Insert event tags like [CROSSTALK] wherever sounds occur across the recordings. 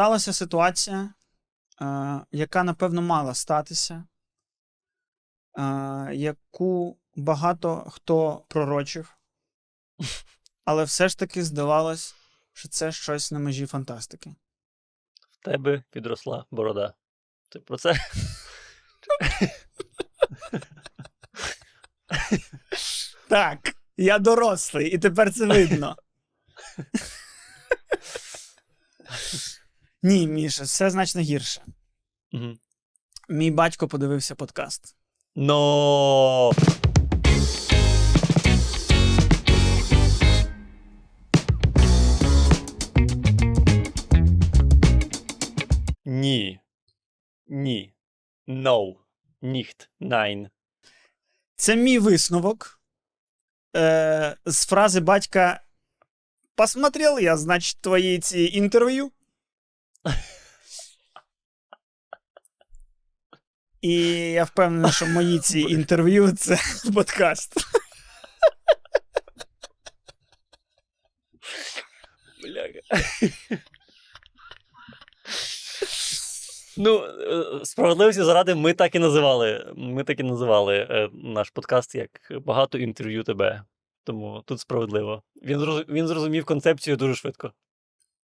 сталася ситуація, е, яка, напевно, мала статися, е, яку багато хто пророчив, але все ж таки здавалось, що це щось на межі фантастики. В тебе підросла борода. Ти про це? Так, я дорослий, і тепер це видно. Ні, Міша, все значно гірше. Мгм. Мій батько подивився подкаст. Но. Ні. Ні. No. Nicht. Nein. Це мій висновок е, з фрази батька Посмотрел я, значить, твої ці інтерв'ю. [LAUGHS] І я впевнений, що мої ці інтерв'ю це [LAUGHS] подкаст. Бляга. Ну, е, справедливості заради, ми так і називали. Ми так і називали е, наш подкаст як багато інтерв'ю тебе. Тому тут справедливо. Він зрозумів концепцію дуже швидко.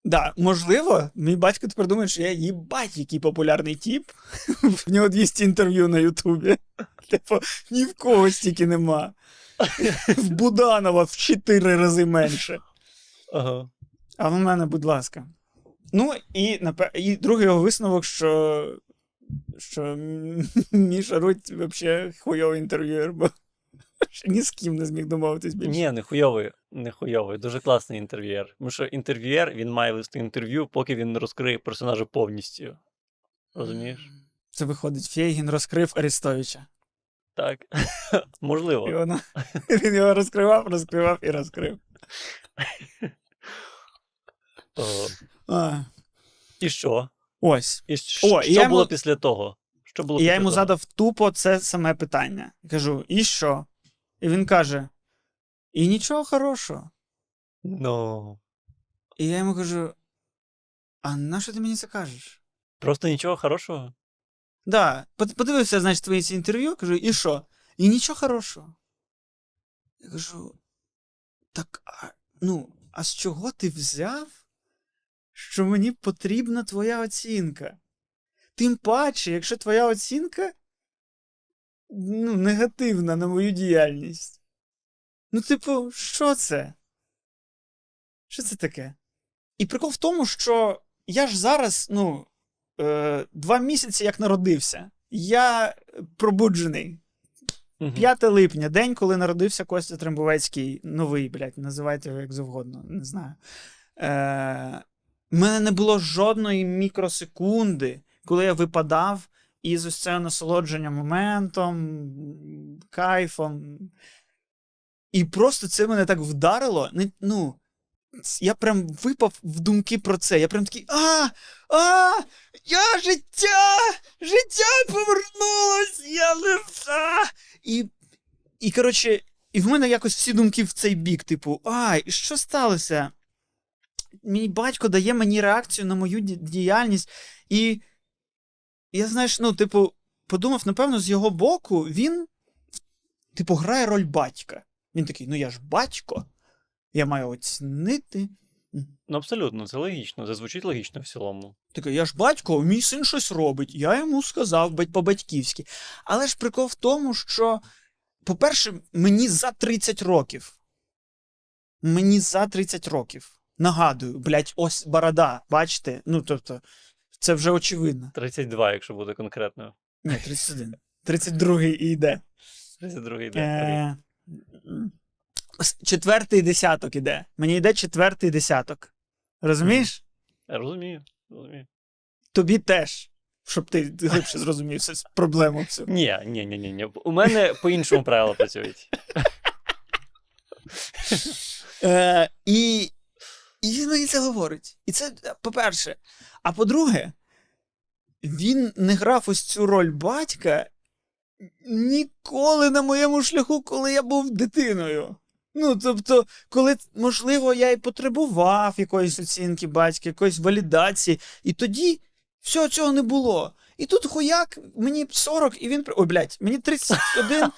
Да, можливо, мій батько тепер думає, що я їбать, який популярний тіп. В нього 200 інтерв'ю на Ютубі. Типу, ні в кого стільки нема. В Буданова в 4 рази менше. Ага. А в мене, будь ласка. Ну, і, і другий його висновок, що, що Міша Руть взагалі хуйовий інтерв'юер, ще [LAUGHS] ні з ким не зміг домовитись більше. Ні, не хуйовий, не хуйовий. Дуже класний інтерв'єр. Тому що інтерв'єр він має вести інтерв'ю, поки він не розкриє персонажа повністю. Розумієш? Це виходить, Фейгін розкрив Арестовича. Так. [LAUGHS] І Можливо. [LAUGHS] Він його розкривав, розкривав і розкрив. А, І що? ось. І що, О, що я було йому- після того? Що було І я після йому того? задав тупо це саме питання. Кажу: і що? І він каже: І нічого хорошого. Ну. І я йому кажу: А на що ти мені це кажеш? Просто нічого хорошого. Да, подивився, значить, твої ці інтерв'ю, кажу, і що? І нічого хорошого. Я кажу: так, а, ну, а з чого ти взяв, що мені потрібна твоя оцінка? Тим паче, якщо твоя оцінка ну, негативна на мою діяльність. Ну, типу, що це? Що це таке? І прикол в тому, що я ж зараз, ну, е, два місяці як народився. Я пробуджений. 5 липня, день, коли народився Костя Трембовецький, новий, блядь, називайте його як завгодно, не знаю. Е, мене не було жодної мікросекунди, коли я випадав із ось цього насолодження моментом, кайфом. І просто це мене так вдарило. Ну, я прям випав в думки про це. Я прям такий. А! А! Я життя! Життя повернулось! Я лиса! І, і коротше, і в мене якось всі думки в цей бік, типу, а, і що сталося? Мій батько дає мені реакцію на мою діяльність. І я, знаєш, ну, типу, подумав, напевно, з його боку, він, типу, грає роль батька. Він такий, ну я ж батько, я маю оцінити. Ну, абсолютно, це логічно. Це звучить логічно в цілому. Такий, я ж батько, мій син щось робить. Я йому сказав по-батьківськи. Але ж прикол в тому, що, по-перше, мені за 30 років. Мені за 30 років. Нагадую, блядь, ось борода, бачите? Ну, тобто, це вже очевидно. 32, якщо бути конкретною. Ні, 31. 32-й і йде. 32 йде. Е, Четвертий десяток іде. Мені йде четвертий десяток. Розумієш? Я розумію. розумію. Тобі теж. Щоб ти глибше зрозумів цю проблему всю. Ні, ні, ні, ні, ні. У мене по-іншому правила працюють. Е, і, і він мені це говорить. І це, е, по-перше. А по-друге, він не грав ось цю роль батька ніколи на моєму шляху, коли я був дитиною. Ну, тобто, коли, можливо, я і потребував якоїсь оцінки батька, якоїсь валідації, і тоді всього цього не було. І тут хуяк, мені 40, і він. Ой, блядь, мені 31. [LAUGHS]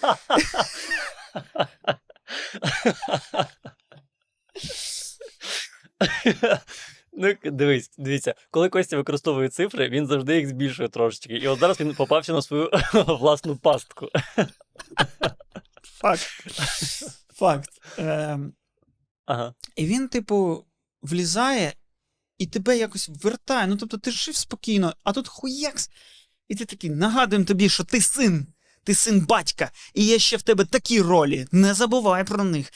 [LAUGHS] [LAUGHS] Ну, дивись, дивіться, коли Костя використовує цифри, він завжди їх збільшує трошечки. І от зараз він попався на свою [LAUGHS] власну пастку. Факт. Факт. Ем, Ага. І він, типу, влізає і тебе якось вертає. Ну, тобто, ти жив спокійно, а тут хуякс. І ти такий, нагадуємо тобі, що ти син, ти син батька, і є ще в тебе такі ролі. Не забувай про них.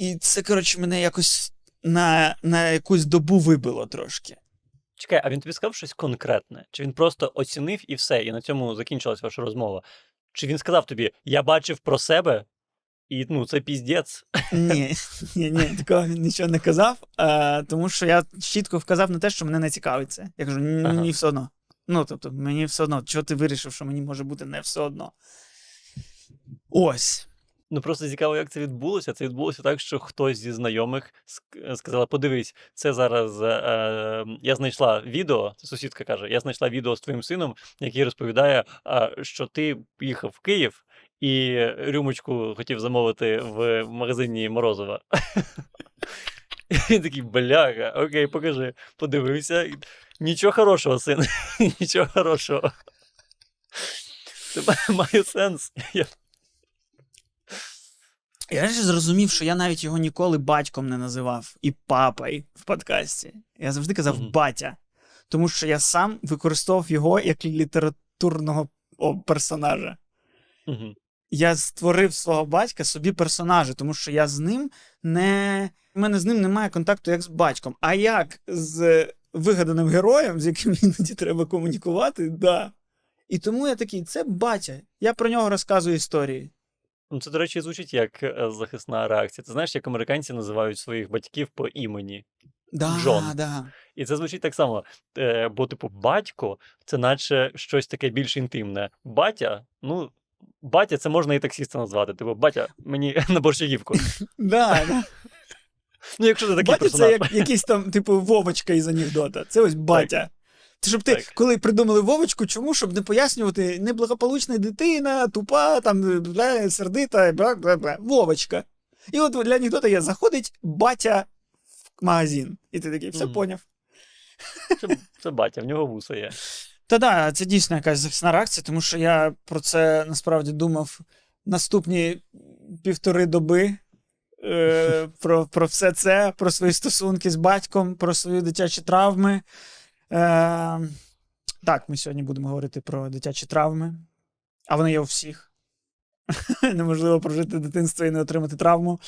І це, коротше, мене якось на, на якусь добу вибило трошки. Чекай, а він тобі сказав щось конкретне? Чи він просто оцінив і все, і на цьому закінчилась ваша розмова? Чи він сказав тобі, я бачив про себе, і ну, це піздець? Ні, [LAUGHS] ні, ні, такого він нічого не казав, а, тому що я чітко вказав на те, що мене не цікавить це. Я кажу, «Ні, Ага. все одно. Ну, тобто, мені все одно. Чого ти вирішив, що мені може бути не все одно? Ось. Ну просто цікаво, як це відбулося. Це відбулося так, що хтось зі знайомих ск- сказала: подивись, це зараз е, я знайшла відео. Це сусідка каже: Я знайшла відео з твоїм сином, який розповідає, а, що ти їхав в Київ і рюмочку хотів замовити в магазині Морозова. [LAUGHS] І такий, бляха, окей, покажи. Подивився. Нічого хорошого, син. [LAUGHS] Нічого хорошого. Це має сенс. [LAUGHS] Я Я ж зрозумів, що я навіть його ніколи батьком не називав і папою в подкасті. Я завжди казав Мгм. батя, тому що я сам використовував його як літературного персонажа. Мгм. я створив свого батька собі персонажа, тому що я з ним не. У мене з ним немає контакту як з батьком. А як з вигаданим героєм, з яким [LAUGHS] іноді треба комунікувати, да. І тому я такий, це батя. Я про нього розказую історії. Ну, це, до речі, звучить як е, захисна реакція. Ти знаєш, як американці називають своїх батьків по імені. Да, Джон. да. І це звучить так само. Е, бо, типу, батько це наче щось таке більш інтимне. Батя, ну, батя, це можна і таксіста назвати. Типу, батя, мені [LAUGHS] на борщагівку. [LAUGHS] Да, да. [LAUGHS] Ну, якщо ти такий Батя це персонаж. як якийсь там, типу, Вовочка із анекдота. Це ось батя. Це щоб ти, Так. коли придумали Вовочку, чому? Щоб не пояснювати неблагополучна дитина, тупа, там, бля, сердита, бла, бла, бла. Вовочка. І от для анекдота є заходить батя в магазин. І ти такий, все Мгм. поняв. Це, це батя, в нього вуса є. Та да, це дійсно якась захисна реакція, тому що я про це насправді думав наступні півтори доби. Е, [LAUGHS] про, про все це, про свої стосунки з батьком, про свої дитячі травми. Е, так, ми сьогодні будемо говорити про дитячі травми, а вони є у всіх. [LAUGHS] Неможливо прожити дитинство і не отримати травму.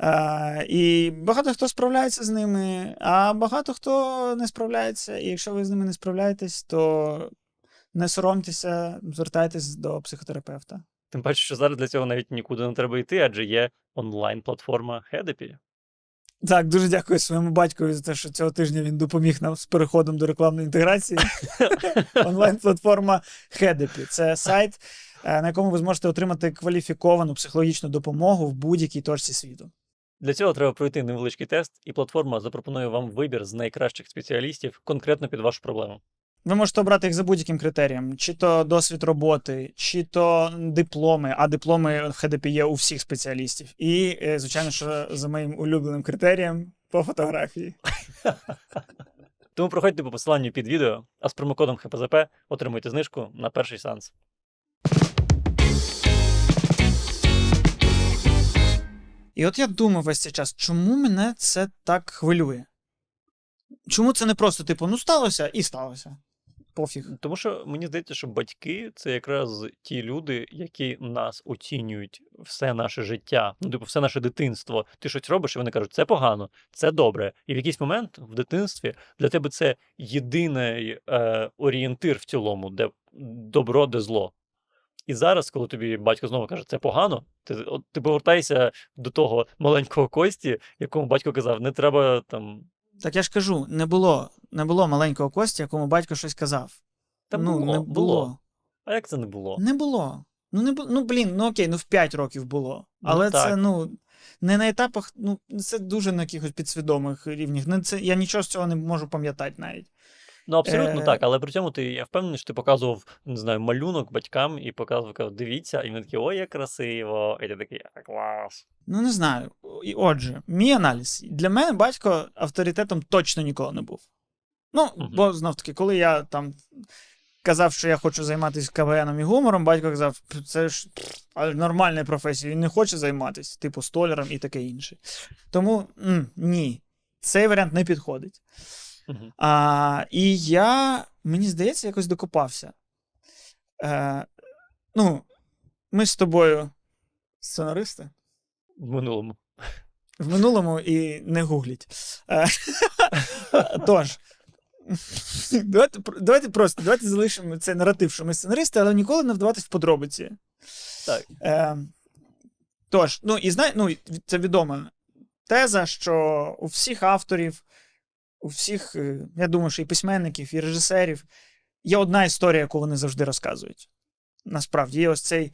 Е, і багато хто справляється з ними, а багато хто не справляється. І якщо ви з ними не справляєтесь, то не соромтеся, звертайтесь до психотерапевта. Тим паче, що зараз для цього навіть нікуди не треба йти, адже є онлайн-платформа Хедепі. Так, дуже дякую своєму батькові за те, що цього тижня він допоміг нам з переходом до рекламної інтеграції. [LAUGHS] Онлайн-платформа Хедепі. Це сайт, е, на якому ви зможете отримати кваліфіковану психологічну допомогу в будь-якій точці світу. Для цього треба пройти невеличкий тест, і платформа запропонує вам вибір з найкращих спеціалістів конкретно під вашу проблему. Ви можете обрати їх за будь-яким критерієм: чи то досвід роботи, чи то дипломи, а дипломи ХДП є у всіх спеціалістів. І, е, звичайно, що за моїм улюбленим критерієм по фотографії. [LAUGHS] Тому проходьте по посиланню під відео, а з промокодом ХПЗП отримуйте знижку на перший сеанс. І от я думав весь цей час, чому мене це так хвилює? Чому це не просто, типу, ну сталося і сталося. Пофіг. Тому що мені здається, що батьки це якраз ті люди, які нас оцінюють все наше життя, ну, типу, все наше дитинство. Ти щось робиш, і вони кажуть, це погано, це добре. І в якийсь момент в дитинстві для тебе це єдиний е, орієнтир в цілому, де добро, де зло. І зараз, коли тобі батько знову каже, це погано, ти, от, ти повертаєшся до того маленького Кості, якому батько казав, не треба там. Так я ж кажу, не було, не було маленького Костя, якому батько щось казав. Та ну, було, не було. А як це не було? Не було. Ну, не бу- ну блін, ну окей, ну в 5 років було. Але ну, це, ну, не на етапах, ну, це дуже на якихось підсвідомих рівнях. Не це, я нічого з цього не можу пам'ятати навіть. Ну, абсолютно Е. так, але при цьому ти, я впевнений, що ти показував, не знаю, малюнок батькам і показував, казав, дивіться, і вони такі, ой, як красиво. І ти такий, «А, клас. Ну, не знаю. І отже, мій аналіз. Для мене батько авторитетом точно ніколи не був. Ну, Мгм. бо знов таки, коли я там казав, що я хочу займатися КВНом і гумором, батько казав, це ж нормальна професія, він не хоче займатися, типу столяром і таке інше. Тому м, ні, цей варіант не підходить. А, і я, мені здається, якось докопався. Е, ну, ми з тобою сценаристи. В минулому. В минулому і не гугліть. Е, [LAUGHS] Тож, давайте, давайте просто давайте залишимо цей наратив, що ми сценаристи, але ніколи не вдаватись в подробиці. Так. Е, тож, ну і знай, ну, це відома теза, що у всіх авторів, у всіх, е, я думаю, що і письменників, і режисерів є одна історія, яку вони завжди розказують. Насправді, є ось цей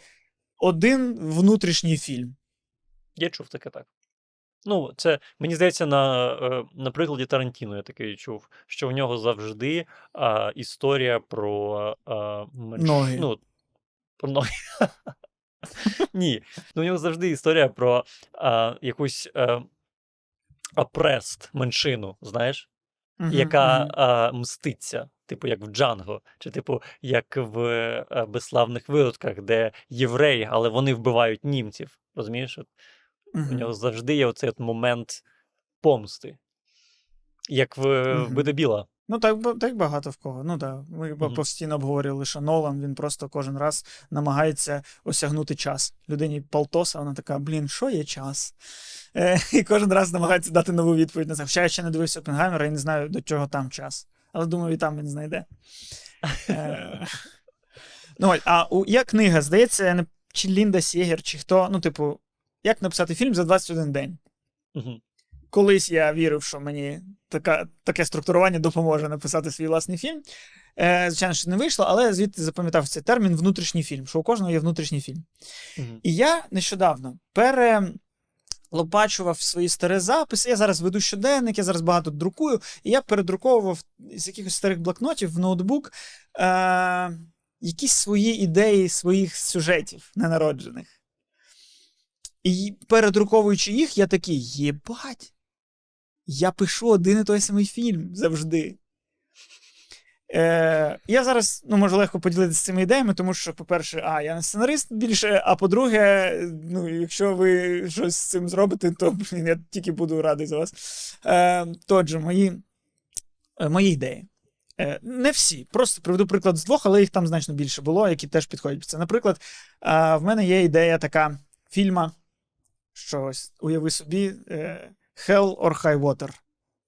один внутрішній фільм. Я чув таке так. Ну, це, мені здається, на, е, на прикладі Тарантіно я таке чув, що в нього завжди а, історія про а, менш... Ноги. Ну, про ноги. [LAUGHS] Ні. Ну, у нього завжди історія про а, якусь а, опрест меншину, знаєш, Мгм, яка мгм. а, мститься. Типу, як в Джанго, чи типу, як в е, безславних виродках, де євреї, але вони вбивають німців. Розумієш? От У Мгм. нього завжди є оцей от момент помсти. Як в, Мгм. Біла. Ну, так, так багато в кого. Ну так. Ми Мгм. постійно обговорювали, що Нолан він просто кожен раз намагається осягнути час. Людині полтоса, вона така, блін, що є час? Е, і кожен раз намагається дати нову відповідь на це. Хоча я ще не дивився Опенгаймера і не знаю, до чого там час. Але думаю, і там він знайде. Е, ну, а у, є книга, здається, не- чи Лінда Сєгер, чи хто. Ну, типу, як написати фільм за 21 день. Мгм. Колись я вірив, що мені така, таке структурування допоможе написати свій власний фільм. Е, звичайно, що не вийшло, але звідти запам'ятав цей термін внутрішній фільм, що у кожного є внутрішній фільм. Мгм. І я нещодавно перелопачував свої старі записи. Я зараз веду щоденник, я зараз багато друкую, і я передруковував з якихось старих блокнотів в ноутбук е- якісь свої ідеї своїх сюжетів ненароджених. І передруковуючи їх, я такий: єбать, я пишу один і той самий фільм завжди. Е, я зараз ну, можу легко поділитися цими ідеями, тому що, по-перше, а, я не сценарист більше, а по-друге, ну, якщо ви щось з цим зробите, то блін, я тільки буду радий за вас. Е, Тотже, мої, е, мої ідеї. Е, Не всі. Просто приведу приклад з двох, але їх там значно більше було, які теж підходять під це. Наприклад, е, в мене є ідея така фільма, що ось, уяви собі, Hell or High Water.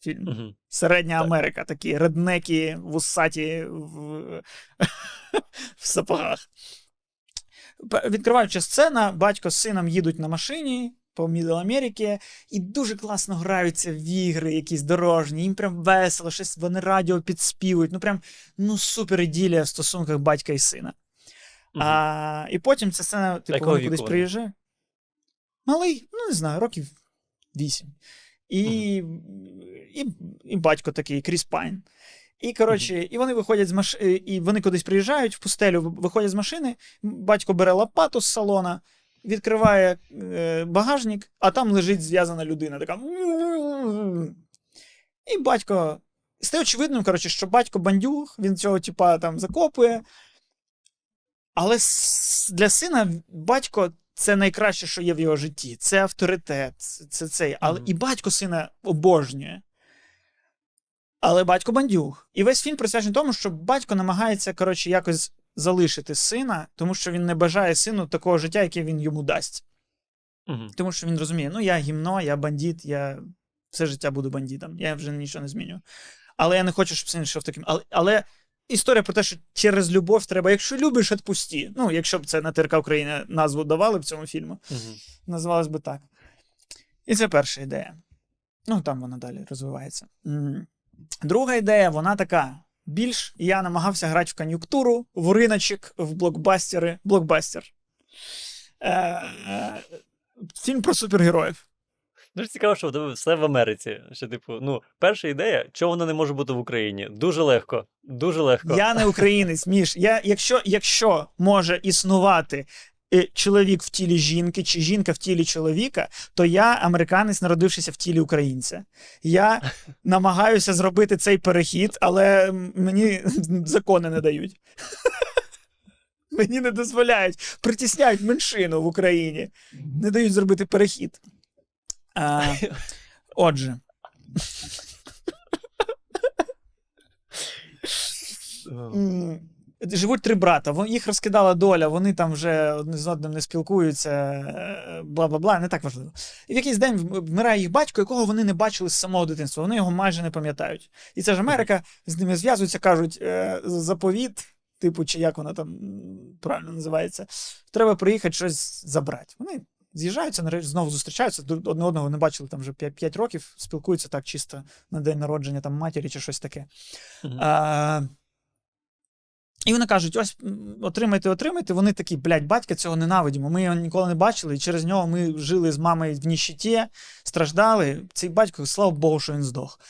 Фільм. Мгм. Середня Так. Америка, такі реднеки, вусаті в, в сапогах. Відкриваюча сцена, батько з сином їдуть на машині по Мідл Америки і дуже класно граються в ігри, якісь дорожні, їм прям весело, щось вони радіо підспівують. Ну прям ну супер іділія в стосунках батька і сина. Мгм. А, і потім ця сцена, типу, вони кудись приїжджає. Малий, ну не знаю, років вісім. І, і, і батько такий, Кріс Пайн. І коротше, і вони виходять з маш... і вони кудись приїжджають в пустелю, виходять з машини. Батько бере лопату з салона, відкриває е, багажник, а там лежить зв'язана людина. Така. І батько. Стає очевидним, коротше, що батько бандюг, він цього типа там закопує. Але для сина батько це найкраще, що є в його житті. Це авторитет, це, це цей. Але Мгм. і батько сина обожнює. Але батько бандюг. І весь фільм присвячений тому, що батько намагається, коротше, якось залишити сина, тому що він не бажає сину такого життя, яке він йому дасть. Мгм. Тому що він розуміє, ну я гімно, я бандит, я все життя буду бандитом, я вже нічого не зміню. Але я не хочу, щоб син йшов таким. Але, але історія про те, що через любов треба, якщо любиш, відпусті. Ну, якщо б це на ТРК України назву давали в цьому фільму, Мгм. називалось би так. І це перша ідея. Ну, там вона далі розвивається. Друга ідея, вона така. Більш я намагався грати в кон'юнктуру, в риночок, в блокбастери. Блокбастер. Е, е, Фільм про супергероїв. Дуже цікаво, що в тебе все в Америці. Що, типу, ну, перша ідея, чого вона не може бути в Україні? Дуже легко. Дуже легко. Я не українець, Міш. Я, якщо, якщо може існувати е, чоловік в тілі жінки чи жінка в тілі чоловіка, то я американець, народившися в тілі українця. Я [LAUGHS] намагаюся зробити цей перехід, але мені [LAUGHS] закони не дають. [LAUGHS] Мені не дозволяють, притісняють меншину в Україні, не дають зробити перехід. А, [LAUGHS] отже, Живуть три брата, їх розкидала доля, вони там вже одне з одним не спілкуються, бла бла бла, не так важливо. І в якийсь день вмирає їх батько, якого вони не бачили з самого дитинства. Вони його майже не пам'ятають. І це ж Америка, з ними зв'язуються, кажуть, е, заповіт, типу, чи як вона там правильно називається, треба приїхати щось забрати. Вони з'їжджаються, знову зустрічаються, одне одного не бачили там вже 5 років, спілкуються так чисто на день народження там матері чи щось таке. Мгм. А, і вони кажуть: ось отримайте, отримайте. Вони такі, блядь, батька цього ненавидимо. Ми його ніколи не бачили, і через нього ми жили з мамою в ніщиті, страждали. Цей батько, слава Богу, що він здох.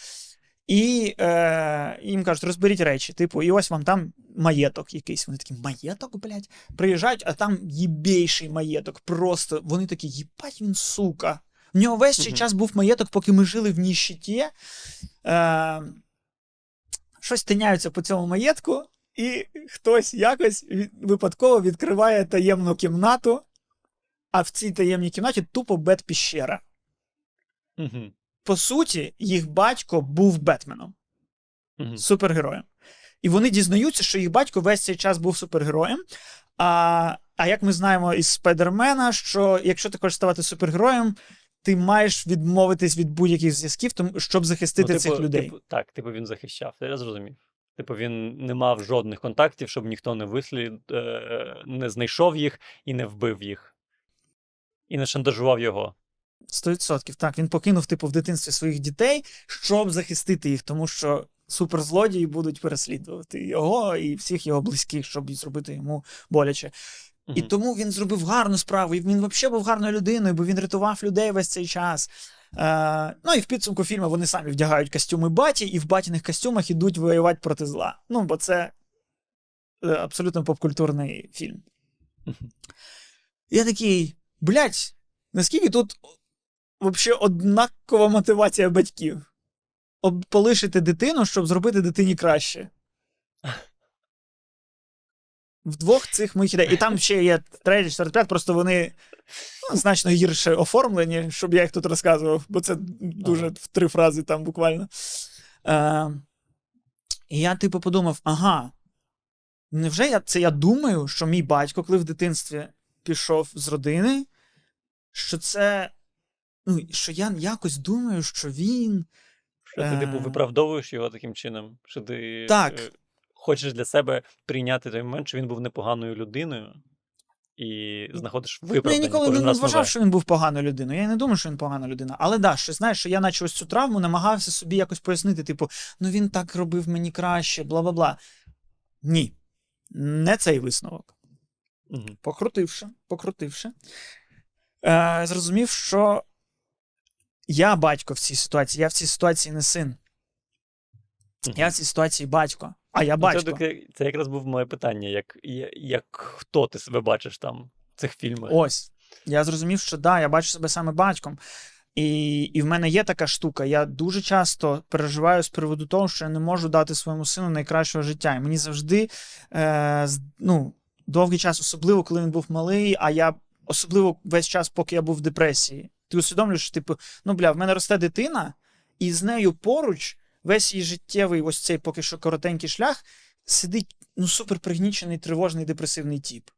І е, їм кажуть, розберіть речі. Типу, і ось вам там маєток якийсь. Вони такі, маєток, блядь? Приїжджають, а там єбейший маєток. Просто вони такі, їбать він, сука. В нього весь цей час був маєток, поки ми жили в ніщиті. Е, щось тиняються по цьому маєтку, і хтось якось випадково відкриває таємну кімнату, а в цій таємній кімнаті тупо бет-піщера. Мгм. По суті, їх батько був Бетменом, Мгм. супергероєм. І вони дізнаються, що їх батько весь цей час був супергероєм. А, а як ми знаємо із Спайдермена, що якщо ти хочеш ставати супергероєм, ти маєш відмовитись від будь-яких зв'язків, тому- щоб захистити Ну, цих людей. Типу, так, типу він захищав, я зрозумів. Типу, він не мав жодних контактів, щоб ніхто не вислід, е, не знайшов їх і не вбив їх. І не шантажував його. 100%. Так, він покинув, типу, в дитинстві своїх дітей, щоб захистити їх, тому що суперзлодії будуть переслідувати його і всіх його близьких, щоб зробити йому боляче. І тому він зробив гарну справу, і він взагалі був гарною людиною, бо він рятував людей весь цей час. Е, ну і в підсумку фільму вони самі вдягають костюми баті, і в батіних костюмах ідуть воювати проти зла. Ну, бо це е, абсолютно попкультурний фільм. Мгм. Я такий, блядь, наскільки тут взагалі однакова мотивація батьків? Об- Полишити дитину, щоб зробити дитині краще. В двох цих моїх ідей. І там ще є третій, четвертий, п'ятий, просто вони ну, значно гірше оформлені, щоб я їх тут розказував, бо це дуже Ага. в три фрази там буквально. Е, і я, типу, подумав: ага, невже я це я думаю, що мій батько, коли в дитинстві пішов з родини, що це. Ну, що я якось думаю, що він. Що ти, типу, Е. виправдовуєш його таким чином, що ти Так. е, хочеш для себе прийняти той момент, що він був непоганою людиною, і знаходиш Ну, я ніколи не раз вважав, що він був поганою людиною. Я не думаю, що він погана людина. Але да, що знаєш, що я наче ось цю травму намагався собі якось пояснити, типу, ну він так робив мені краще, бла бла бла. Ні. Не цей висновок. Мгм. Покрутивши, покрутивши, е, зрозумів, що я батько в цій ситуації, я в цій ситуації не син. Я в цій ситуації батько, а я Ну, батько. Це, це якраз був моє питання, як, як хто ти себе бачиш там в цих фільмах? Ось. Я зрозумів, що да, я бачу себе саме батьком. І, і в мене є така штука. Я дуже часто переживаю з приводу того, що я не можу дати своєму сину найкращого життя. І мені завжди е, ну, довгий час, особливо коли він був малий, а я особливо весь час, поки я був в депресії. Ти усвідомлюєш, типу, ну бля, в мене росте дитина, і з нею поруч весь її життєвий, ось цей поки що коротенький шлях, сидить ну, супер пригнічений, тривожний, депресивний тіп.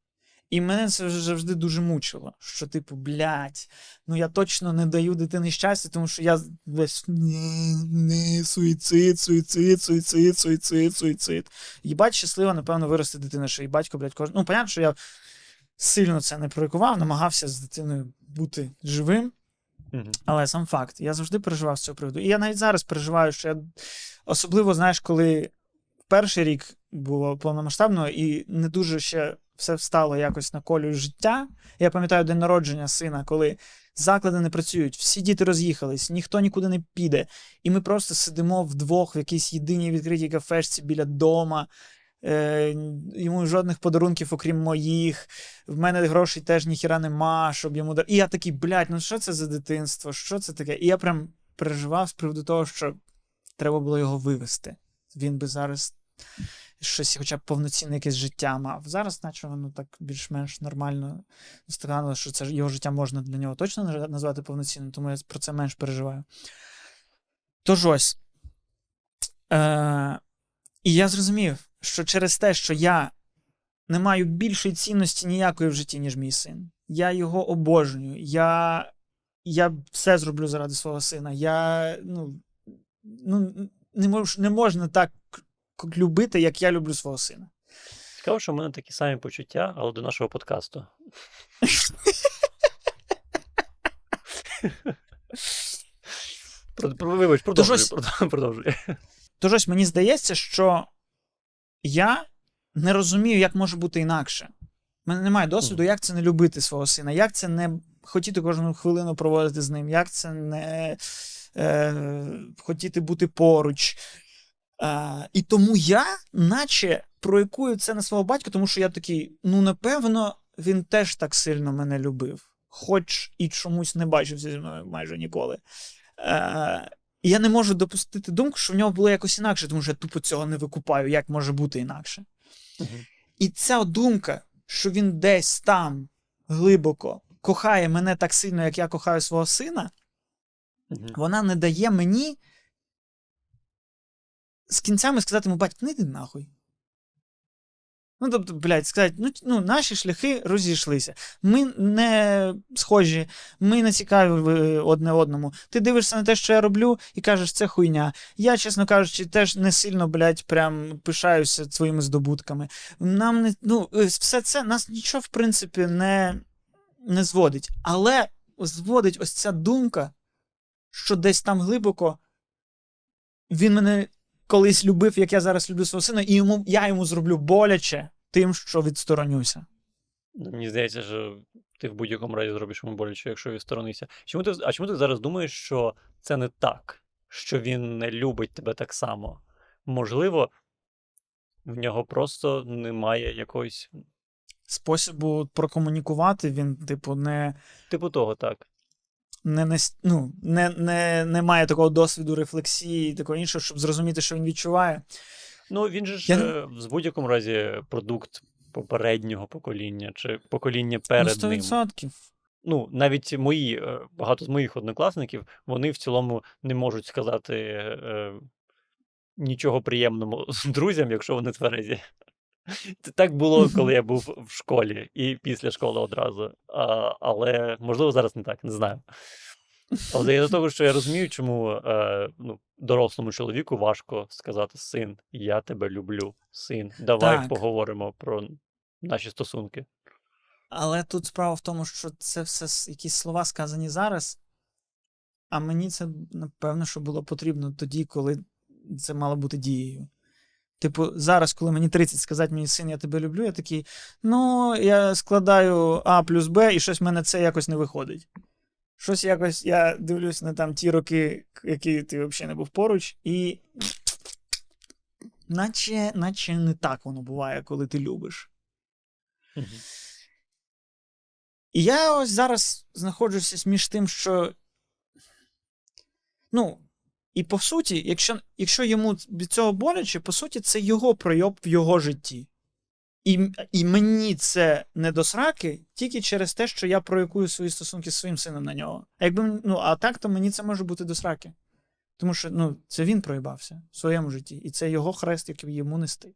І мене це вже завжди дуже мучило. Що, типу, блядь, ну я точно не даю дитині щастя, тому що я весь не, не, суїцид, суїцид, суїцид, суїцид, суїцид. Їбать, щаслива, напевно, виросте дитина, що і батько, блядь, кожен. Ну, понятно, що я сильно це не пророкував, намагався з дитиною бути живим. Але сам факт, я завжди переживав з цього приводу. І я навіть зараз переживаю, що я особливо, знаєш, коли перший рік було повномасштабно і не дуже ще все встало якось на колію життя. Я пам'ятаю день народження сина, коли заклади не працюють, всі діти роз'їхались, ніхто нікуди не піде. І ми просто сидимо вдвох в якійсь єдиній відкритій кафешці біля дома. Е, йому жодних подарунків, окрім моїх. В мене грошей теж ніхіра нема, щоб йому І я такий, блядь, ну що це за дитинство? Що це таке? І я прям переживав з приводу того, що треба було його вивести. Він би зараз щось, хоча б повноцінне якесь життя мав. Зараз, наче воно так більш-менш нормально станало, що це його життя можна для нього точно назвати повноцінним, тому я про це менш переживаю. Тож ось. Е- і я зрозумів, що через те, що я не маю більшої цінності ніякої в житті, ніж мій син. Я його обожнюю. Я, я все зроблю заради свого сина. Я ну, ну, не, мож, не можна так любити, як я люблю свого сина. Цікаво, що в мене такі самі почуття, але до нашого подкасту. [LAUGHS] Вибач, продовжуй, продовжуй. Тож ось мені здається, що я не розумію, як може бути інакше. У мене немає досвіду, як це не любити свого сина, як це не хотіти кожну хвилину проводити з ним, як це не е, хотіти бути поруч. Е, і тому я, наче, проєкую це на свого батька, тому що я такий, ну, напевно, він теж так сильно мене любив, хоч і чомусь не бачився зі мною майже ніколи. Е, і я не можу допустити думку, що в нього було якось інакше, тому що я тупо цього не викупаю, як може бути інакше. Мгм. І ця думка, що він десь там глибоко кохає мене так сильно, як я кохаю свого сина, Мгм. вона не дає мені з кінцями сказати йому, батько, не йди нахуй. Ну, тобто, блядь, сказати, ну, ну, наші шляхи розійшлися. Ми не схожі, ми не цікаві е, одне одному. Ти дивишся на те, що я роблю, і кажеш, це хуйня. Я, чесно кажучи, теж не сильно, блядь, прям пишаюся своїми здобутками. Нам не, ну, е, все це нас нічого, в принципі, не, не зводить. Але зводить ось ця думка, що десь там глибоко він мене колись любив, як я зараз люблю свого сина, і йому, я йому зроблю боляче тим, що відсторонюся. Ну, Мені здається, що ти в будь-якому разі зробиш йому боляче, якщо відсторонися. Чому ти, а чому ти зараз думаєш, що це не так? Що він не любить тебе так само? Можливо, в нього просто немає якоїсь. Спосібу прокомунікувати він, типу, не, Типу того, так. Не, не, ну, не, не, не має такого досвіду рефлексії і такого іншого, щоб зрозуміти, що він відчуває. Ну, він же ж Я е, в будь-якому разі продукт попереднього покоління чи покоління перед ну, ним. 100%. ну, навіть мої, е, багато з моїх однокласників, вони в цілому не можуть сказати е, нічого приємного друзям, якщо вони тверезі. Так було, коли я був в школі і після школи одразу. А, але можливо зараз не так, не знаю. Але я до того, що я розумію, чому е, ну, дорослому чоловіку важко сказати: син, я тебе люблю, син, давай Так. поговоримо про наші стосунки. Але тут справа в тому, що це все якісь слова сказані зараз, а мені це, напевно, що було потрібно тоді, коли це мало бути дією. Типу, зараз, коли мені 30 сказати мені син, я тебе люблю, я такий, ну, я складаю А плюс Б, і щось в мене це якось не виходить. Щось якось я дивлюсь на там ті роки, які ти взагалі не був поруч, і наче, наче не так воно буває, коли ти любиш. Мгм. І я ось зараз знаходжуся між тим, що. Ну, і по суті, якщо, якщо йому від цього боляче, по суті, це його пройоб в його житті. І, і мені це не до сраки тільки через те, що я проєкую свої стосунки з своїм сином на нього. А якби ну, а так, то мені це може бути до сраки. Тому що ну, це він проїбався в своєму житті, і це його хрест, який йому нести.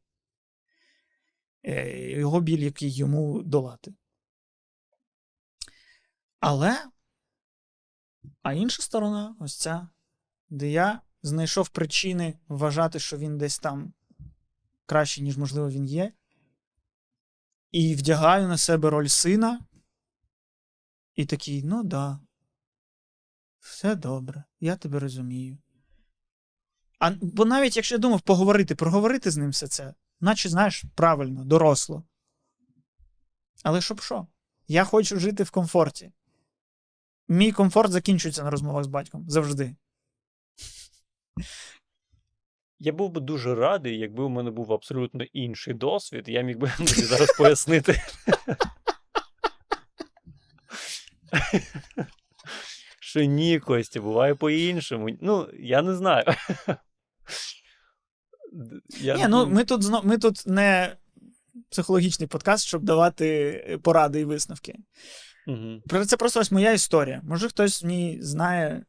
Е, Його біль, який йому долати. Але. А інша сторона, ось ця, де я знайшов причини вважати, що він десь там краще, ніж, можливо, він є. І вдягаю на себе роль сина. І такий, ну да. Все добре, я тебе розумію. А, бо навіть якщо я думав поговорити, проговорити з ним все це, наче, знаєш, правильно, доросло. Але щоб що? Я хочу жити в комфорті. Мій комфорт закінчується на розмовах з батьком завжди. Я був би дуже радий, якби у мене був абсолютно інший досвід, я міг би [LAUGHS] тобі зараз пояснити. Що ні, Костя, буває по-іншому. Ну, я не знаю. Я... Ні, ну ми тут зно... ми тут не психологічний подкаст, щоб давати е, поради і висновки. Про- Це просто ось моя історія. Може, хтось в ній знає,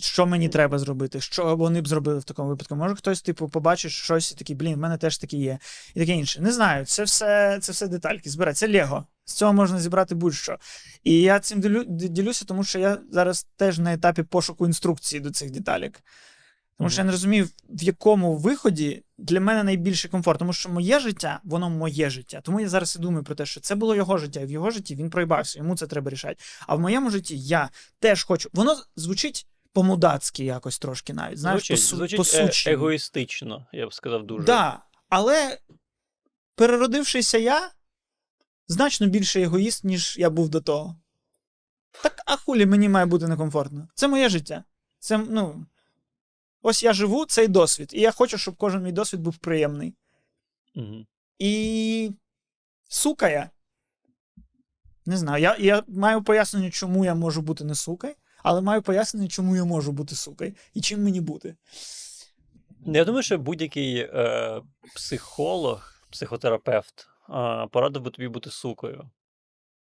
що мені треба зробити, що вони б зробили в такому випадку. Може, хтось, типу, побачить щось і такий, блін, в мене теж таке є. І таке інше. Не знаю, це все, це все детальки. Збирати. Це Лего. З цього можна зібрати будь-що. І я цим ділю, ділюся, тому що я зараз теж на етапі пошуку інструкції до цих деталік. Тому що я не розумію, в якому виході для мене найбільший комфорт. Тому що моє життя, воно моє життя. Тому я зараз і думаю про те, що це було його життя, і в його житті він проїбався, йому це треба рішати. А в моєму житті я теж хочу. Воно звучить по-мудацьки якось трошки навіть. Знаєш, звучить, по, звучить по е, егоїстично, я б сказав дуже. Да, але переродившися я значно більше егоїст, ніж я був до того. Так, а хулі мені має бути некомфортно. Це моє життя. Це, ну. Ось я живу цей досвід, і я хочу, щоб кожен мій досвід був приємний. Мгм. І. Сука я. Не знаю. Я, я маю пояснення, чому я можу бути не сукою, але маю пояснення, чому я можу бути сукою і чим мені бути. Ну, Я думаю, що будь-який е, психолог, психотерапевт е, порадив би тобі бути сукою.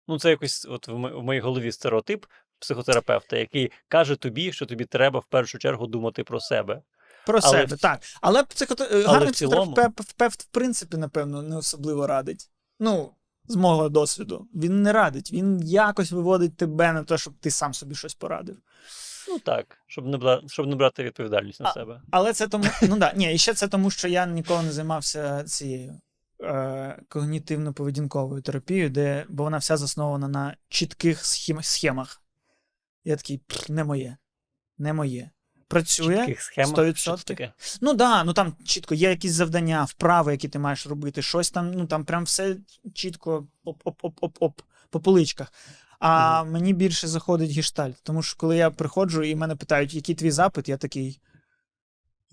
Ну, це якось от в, мо- в моїй голові стереотип психотерапевта, який каже тобі, що тобі треба в першу чергу думати про себе. Про Але себе, в- так. Але психоте... Але гарний в цілому- психотерапевт, в принципі, напевно, не особливо радить. Ну, з мого досвіду. Він не радить, він якось виводить тебе на те, щоб ти сам собі щось порадив. Ну так, щоб не, бра... щоб не брати відповідальність на А, себе. Але це тому. Ну да, [LAUGHS] ні, і ще це тому, що я ніколи не займався цією е, когнітивно-поведінковою терапією, де, бо вона вся заснована на чітких схем, схемах. Я такий, «Пф, не моє. Не моє. Працює. Чітких схемах. 100%. Що таке? Ну да, ну там чітко є якісь завдання, вправи, які ти маєш робити, щось там, ну там прям все чітко оп-оп-оп-оп-оп по поличках. А мені більше заходить гештальт, тому що коли я приходжу і мене питають, який твій запит, я такий.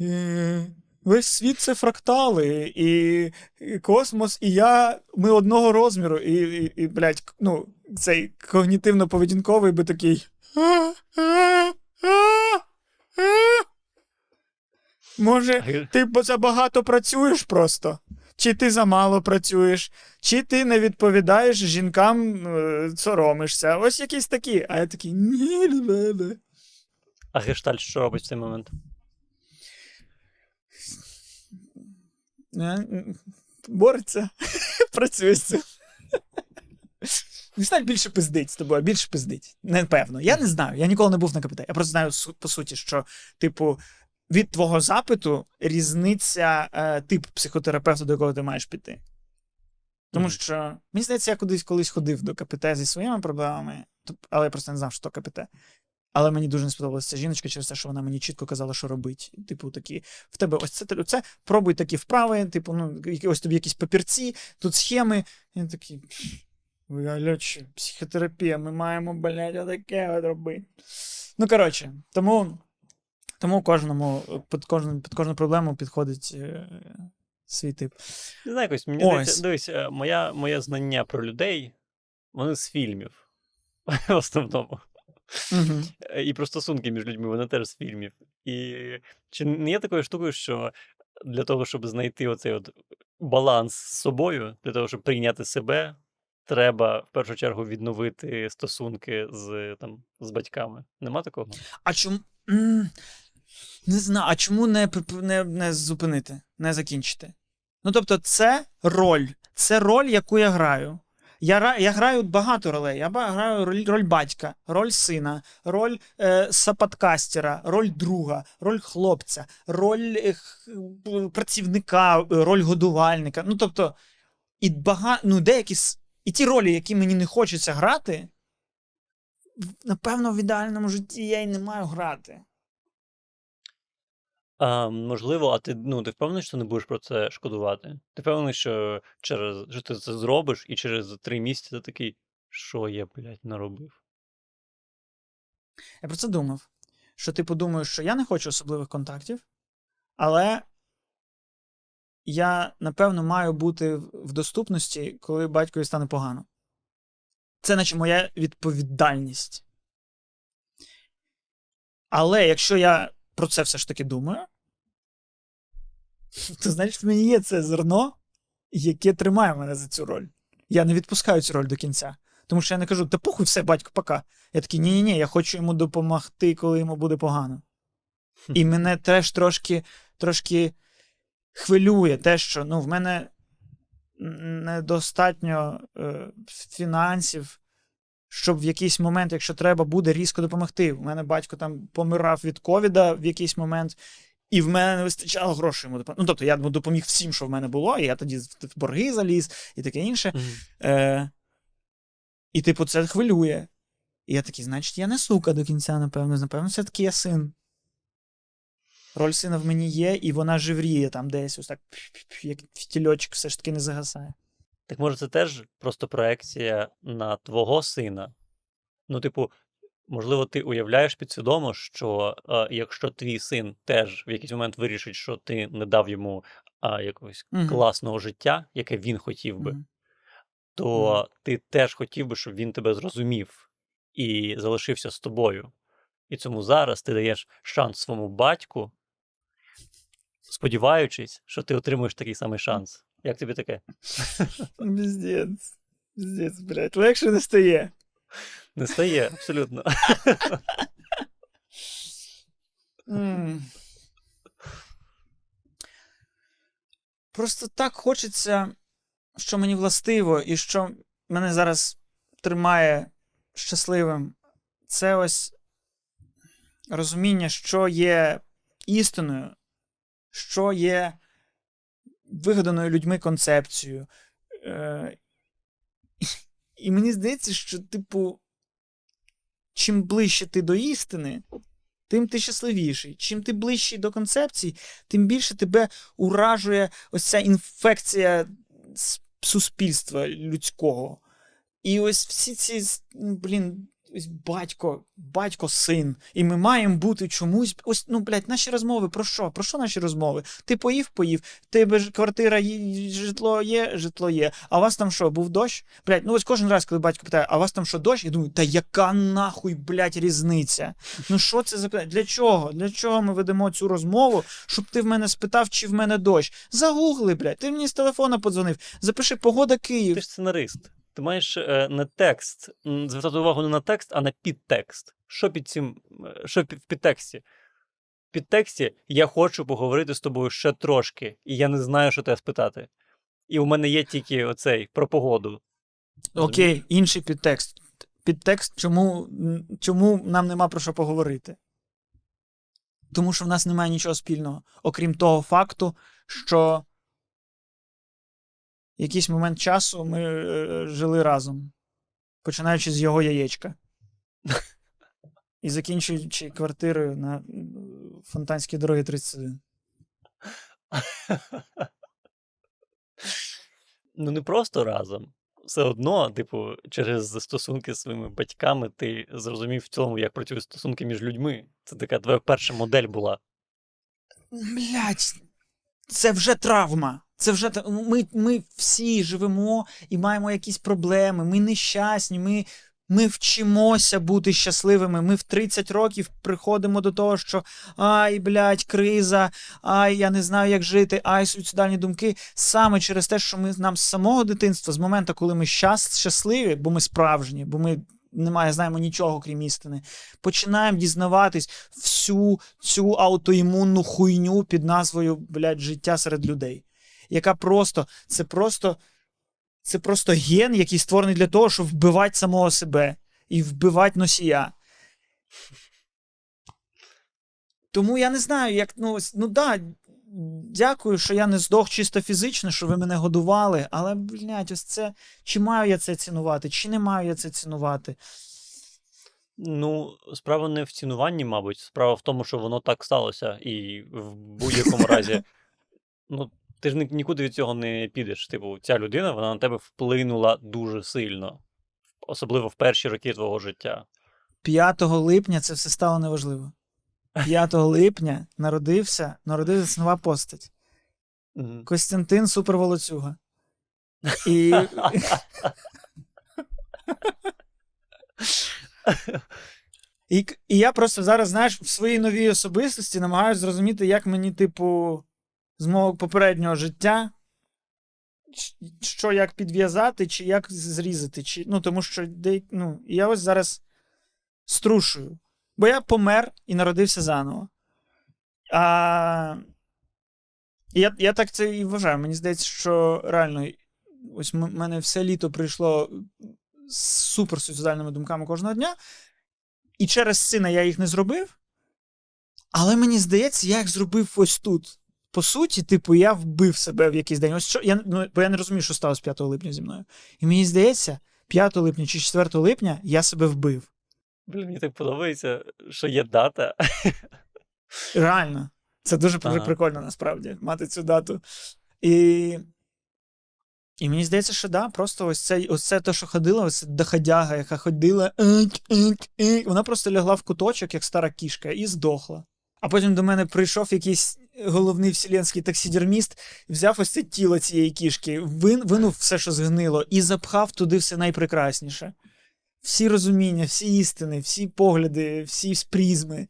«Е, Весь світ це фрактали, і, і космос, і я, ми одного розміру, і, і, і блядь, ну, цей когнітивно-поведінковий би такий. «А, а, а, а». Може, ти забагато працюєш просто? Чи ти замало працюєш, чи ти не відповідаєш жінкам, е, соромишся. Ось якісь такі. А я такий ні, не. А гештальт що робить в цей момент? Е, Бореться, працює з цим. Гештальт більше пиздить з тобою, більше пиздить. Напевно. Я не знаю. Я ніколи не був на КПТ. Я просто знаю по суті, що, типу, від твого запиту різниця е, тип психотерапевта, до якого ти маєш піти. Тому що, мені здається, я кудись колись ходив до КПТ зі своїми проблемами, але я просто не знав, що то КПТ. Але мені дуже не сподобалася ця жіночка через те, що вона мені чітко казала, що робить. Типу, такі, в тебе ось це, це пробуй такі вправи, типу, ну, ось тобі якісь папірці, тут схеми. Я такий. «Ой, психотерапія, ми маємо, блядь, отаке от робити. Ну, коротше, тому, тому кожному, під кожну, під кожну проблему підходить е, свій тип. Не знаю, якось мені здається, дивись, е, моя, моє знання про людей, вони з фільмів. [LAUGHS] В основному. Угу. І про стосунки між людьми, вони теж з фільмів. І чи не є такою штукою, що для того, щоб знайти оцей от баланс з собою, для того, щоб прийняти себе, треба в першу чергу відновити стосунки з, там, з батьками. Нема такого? А чому. Не знаю, а чому не, не, не зупинити, не закінчити? Ну, тобто, це роль. Це роль, яку я граю. Я, я граю багато ролей. Я граю роль, роль батька, роль сина, роль е, саподкастера, роль друга, роль хлопця, роль е, працівника, роль годувальника. Ну, тобто, і бага... ну, деякі і ті ролі, які мені не хочеться грати, напевно, в ідеальному житті я й не маю грати. А, можливо, а ти, ну, ти впевнений, що не будеш про це шкодувати? Ти впевнений, що через що ти це зробиш, і через три місяці ти такий, що я, блядь, наробив? Я про це думав. Що ти подумаєш, що я не хочу особливих контактів, але я, напевно, маю бути в доступності, коли батькові стане погано. Це наче моя відповідальність. Але якщо я про це все ж таки думаю, [LAUGHS] то значить в мені є це зерно, яке тримає мене за цю роль. Я не відпускаю цю роль до кінця. Тому що я не кажу, та похуй все, батько, пока. Я такий, ні-ні, ні я хочу йому допомогти, коли йому буде погано. [LAUGHS] І мене теж трошки, трошки хвилює те, що ну, в мене недостатньо е, фінансів, щоб в якийсь момент, якщо треба, буде різко допомогти. У мене батько там помирав від ковіда в якийсь момент, і в мене не вистачало грошей йому допомогти. Ну, тобто я йому допоміг всім, що в мене було, і я тоді в борги заліз і таке інше. Мгм. Е, і, типу, це хвилює. І я такий, значить, я не сука до кінця, напевно. Напевно, все-таки я син. Роль сина в мені є, і вона живріє там десь, ось так, як фітільочок все ж таки не загасає. Так може, це теж просто проекція на твого сина. Ну, типу, можливо, ти уявляєш підсвідомо, що е, якщо твій син теж в якийсь момент вирішить, що ти не дав йому а, якогось Мгм. класного життя, яке він хотів би, Мгм. то ти теж хотів би, щоб він тебе зрозумів і залишився з тобою. І цьому зараз ти даєш шанс своєму батьку, сподіваючись, що ти отримуєш такий самий шанс. Як тобі таке? Піздець, блядь. Легше не стає. Не стає абсолютно. Просто так хочеться, що мені властиво, і що мене зараз тримає щасливим. Це ось розуміння, що є істиною, що є вигаданою людьми концепцією. Е, і мені здається, що, типу, чим ближче ти до істини, тим ти щасливіший. Чим ти ближчий до концепцій, тим більше тебе уражує ось ця інфекція суспільства людського. І ось всі ці, ну, блін, ось батько, батько, син. І ми маємо бути чомусь. Ось, ну, блядь, наші розмови про що? Про що наші розмови? Ти поїв, поїв, тебе ж квартира є, житло є, житло є. А у вас там що, був дощ? Блядь, ну ось кожен раз, коли батько питає, а у вас там що дощ? Я думаю, та яка нахуй, блядь, різниця? Ну що це за питання? Для чого? Для чого ми ведемо цю розмову, щоб ти в мене спитав, чи в мене дощ? Загугли, блядь, ти мені з телефона подзвонив. Запиши погода Київ. Ти ж сценарист. Ти маєш е, не текст, звертати увагу не на текст, а на підтекст. Що під цим, е, що в підтексті? В підтексті я хочу поговорити з тобою ще трошки, і я не знаю, що тебе спитати. І у мене є тільки оцей про погоду. Окей, інший підтекст. Підтекст, чому, чому нам нема про що поговорити? Тому що в нас немає нічого спільного, окрім того факту, що якийсь момент часу ми е, жили разом, починаючи з його яєчка. [LAUGHS] І закінчуючи квартирою на Фонтанській дорогі 31. [LAUGHS] Ну, не просто разом. Все одно, типу, через стосунки з своїми батьками ти зрозумів в цілому, як працюють стосунки між людьми. Це така твоя перша модель була. Блять, це вже травма. Це вже та- ми, ми всі живемо і маємо якісь проблеми. Ми нещасні. Ми, ми вчимося бути щасливими. Ми в 30 років приходимо до того, що ай, блядь, криза, ай, я не знаю, як жити, ай, суїцидальні думки. Саме через те, що ми нам з самого дитинства, з моменту, коли ми щас, щасливі, бо ми справжні, бо ми немає, знаємо нічого, крім істини, починаємо дізнаватись всю цю аутоімунну хуйню під назвою блядь, життя серед людей. Яка просто, це просто, це просто ген, який створений для того, щоб вбивати самого себе і вбивати носія. Тому я не знаю, як ну, ну да, дякую, що я не здох чисто фізично, що ви мене годували, але, блядь, ось це, чи маю я це цінувати, чи не маю я це цінувати. Ну, справа не в цінуванні, мабуть. Справа в тому, що воно так сталося. І в будь-якому разі, [LAUGHS] ну, ти ж нікуди від цього не підеш. Типу, ця людина, вона на тебе вплинула дуже сильно, особливо в перші роки твого життя. 5 липня це все стало неважливо. 5 [LAUGHS] липня народився, народилася нова постать. Костянтин Суперволоцюга. І [LAUGHS] І, і я просто зараз, знаєш, в своїй новій особистості намагаюся зрозуміти, як мені, типу, з мого попереднього життя, що як підв'язати, чи як зрізати. Чи, ну, тому що ну, я ось зараз струшую. Бо я помер і народився заново. А, я, я так це і вважаю. Мені здається, що реально, ось в мене все літо прийшло з суперсуїцидальними думками кожного дня. І через сина я їх не зробив. Але мені здається, я їх зробив ось тут. По суті, типу, я вбив себе в якийсь день. Ось що, я, ну, бо я не розумію, що сталося 5 липня зі мною. І мені здається, 5 липня чи 4 липня я себе вбив. Блін, мені так подобається, що є дата. Реально. Це дуже Ага. прикольно насправді мати цю дату. І, і мені здається, що да, просто ось це, ось це те, що ходила, ось ця доходяга, яка ходила, вона просто лягла в куточок, як стара кішка, і здохла. А потім до мене прийшов якийсь головний вселенський таксідерміст, взяв ось це тіло цієї кішки, вин, винув все, що згнило, і запхав туди все найпрекрасніше. Всі розуміння, всі істини, всі погляди, всі призми.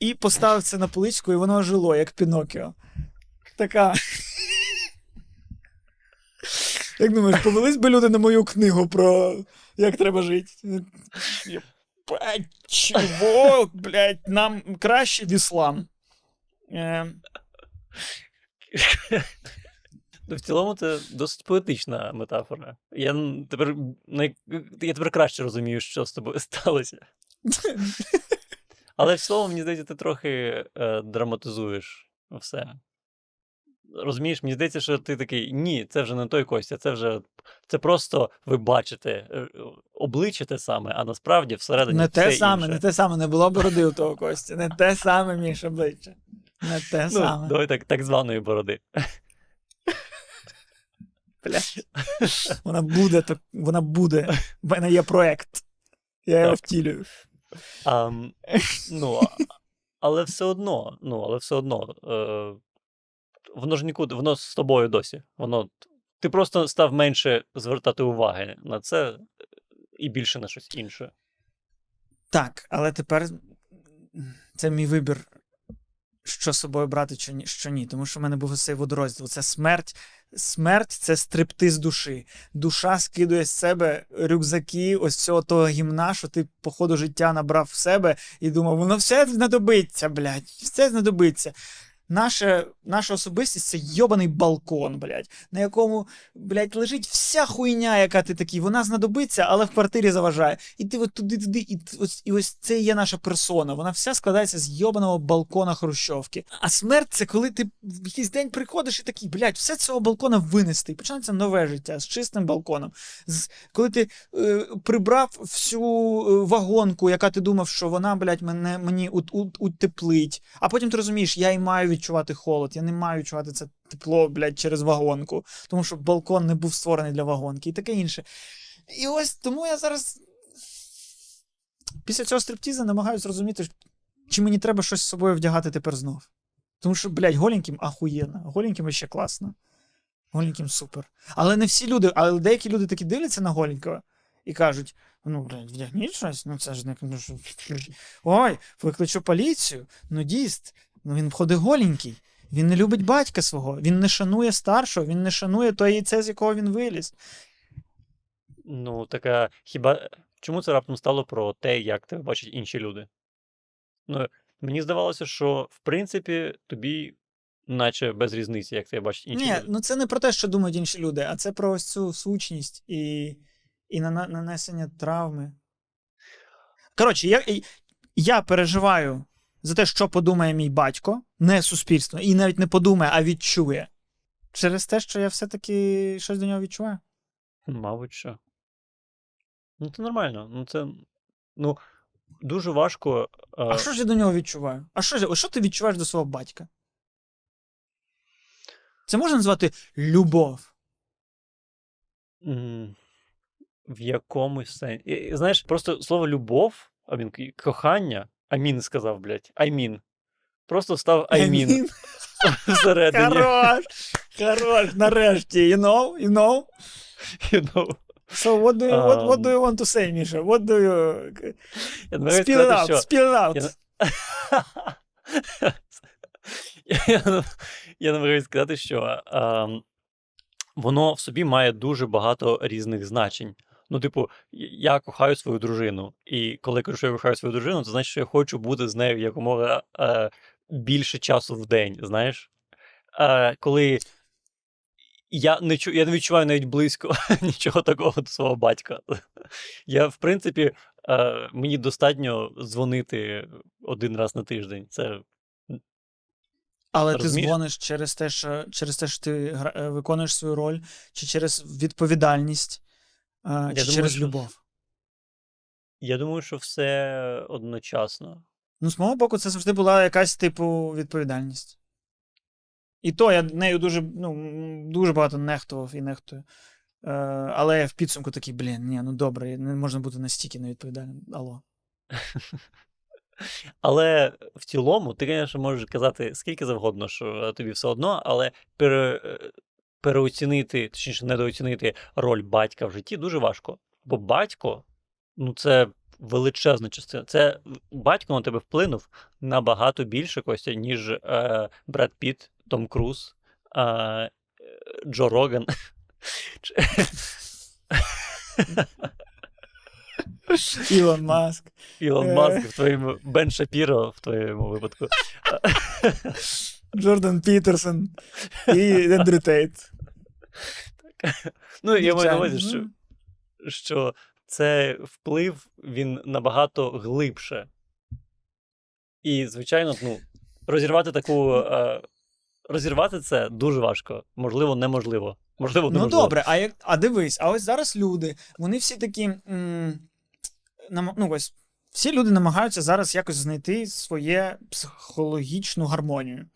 І поставив це на поличку, і воно ожило, як Пінокіо. Така. Як думаєш, повелись би люди на мою книгу про як треба жити? Чого, блядь, нам краще в іслам. Е, [LAUGHS] Ну, в цілому, це досить поетична метафора. Я тепер я тепер краще розумію, що з тобою [LAUGHS] сталося. Але в цілому, мені здається, ти трохи е, драматизуєш все. Розумієш, мені здається, що ти такий, ні, це вже не той Костя, це вже це просто ви бачите е, обличчя те саме, а насправді всередині не те все саме, інше. не те саме, не було бороди у того Костя. Не те саме, Міш, обличчя. [LAUGHS] Не те Ну, саме. давай так, так званої бороди. [LAUGHS] Блядь. Вона буде, так, вона буде. У мене є проект. Я його втілюю. А, [LAUGHS] ну, але все одно, ну, але все одно, е, воно ж нікуди, воно з тобою досі. Воно, ти просто став менше звертати уваги на це е, і більше на щось інше. Так, але тепер це мій вибір, що з собою брати, що ні, що ні. Тому що в мене був цей водорозділ. Це смерть. Смерть це стрибти з душі. Душа скидує з себе рюкзаки, ось цього того гімна, що ти по ходу життя набрав в себе і думав, воно все знадобиться, блядь, все знадобиться. Наша, наша особистість це йобаний балкон, блядь, на якому, блядь, лежить вся хуйня, яка ти такий, вона знадобиться, але в квартирі заважає. І ти от туди, туди, і ось, і ось це є наша персона. Вона вся складається з йобаного балкона Хрущовки. А смерть це коли ти в якийсь день приходиш і такий, блядь, все цього балкона винести. І починається нове життя з чистим балконом. З, коли ти е, прибрав всю е, вагонку, яка ти думав, що вона, блядь, мене мені ут, ут, утеплить. А потім ти розумієш, я і маю відчувати холод, я не маю відчувати це тепло, блядь, через вагонку, тому що балкон не був створений для вагонки і таке інше. І ось тому я зараз після цього стриптіза намагаюся зрозуміти, чи мені треба щось з собою вдягати тепер знов. Тому що, блядь, голеньким ахуєнно, голеньким ще класно. Голеньким супер. Але не всі люди, але деякі люди такі дивляться на голенького і кажуть: ну, блядь, вдягніть щось, ну це ж не ну, Ой, викличу поліцію, нудіст. Ну він ходить голенький. Він не любить батька свого, він не шанує старшого, він не шанує той яйце, з якого він виліз. Ну, така, хіба чому це раптом стало про те, як тебе бачать інші люди? Ну, мені здавалося, що в принципі тобі, наче без різниці, як тебе бачать інші Ні, люди. ну це не про те, що думають інші люди, а це про ось цю сучність і, і нанесення травми. Коротше, я, я переживаю за те, що подумає мій батько, не суспільство, і навіть не подумає, а відчує. Через те, що я все-таки щось до нього відчуваю. Мабуть, що. Ну, це нормально. Ну, це. Ну, дуже важко. е, А що ж я до нього відчуваю? А що, ж- що ти відчуваєш до свого батька? Це можна назвати любов. м, в якомусь сенсі. Знаєш, просто слово любов, а він кохання, Амін сказав, блядь. Аймін. Просто став Аймін [LAUGHS] всередині. Хорош! Хорош, нарешті. You know? You know? You know. So what do you, what, what do you want to say, Міша? What do you... Spill it out, spill it out. Я намагаюся [LAUGHS] сказати, що воно в собі має дуже багато різних значень. Ну, типу, я кохаю свою дружину, і коли кажу, що я кохаю свою дружину, це значить, що я хочу бути з нею якомога е, більше часу в день, знаєш? Е, коли я не, чу, я не відчуваю навіть близько [LAUGHS] нічого такого до свого батька. Я, в принципі, е, мені достатньо дзвонити один раз на тиждень. Це Але ти дзвониш через те, що через те, що ти е, виконуєш свою роль, чи через відповідальність, е, чи думаю, через що- любов. Я думаю, що все одночасно. Ну, з мого боку, це завжди була якась типу відповідальність. І то я нею дуже, ну, м, дуже багато нехтував і нехтую. Е, але я в підсумку такий, блін, ні, ну добре, не можна бути настільки невідповідальним. Алло. [LAUGHS] Але в цілому, ти, звісно, можеш казати скільки завгодно, що тобі все одно, але пере, е, переоцінити, точніше, недооцінити роль батька в житті дуже важко. Бо батько, ну це величезна частина. Це батько на тебе вплинув набагато більше Костя, ніж е, Бред Піт, Том Круз, е, е, Джо Роган. Ілон Маск. Ілон Е. Маск в твоєму Бен Шапіро в твоєму випадку. Джордан Пітерсон і Ендрю Тейт. Ну, я маю на увазі, що, ну. що це вплив він набагато глибше. І, звичайно, ну, розірвати таку. Е, розірвати це дуже важко. Можливо, неможливо. Можливо, Ну добре, а як а дивись, а ось зараз люди, вони всі такі. М, нам, ну, ось, всі люди намагаються зараз якось знайти своє психологічну гармонію.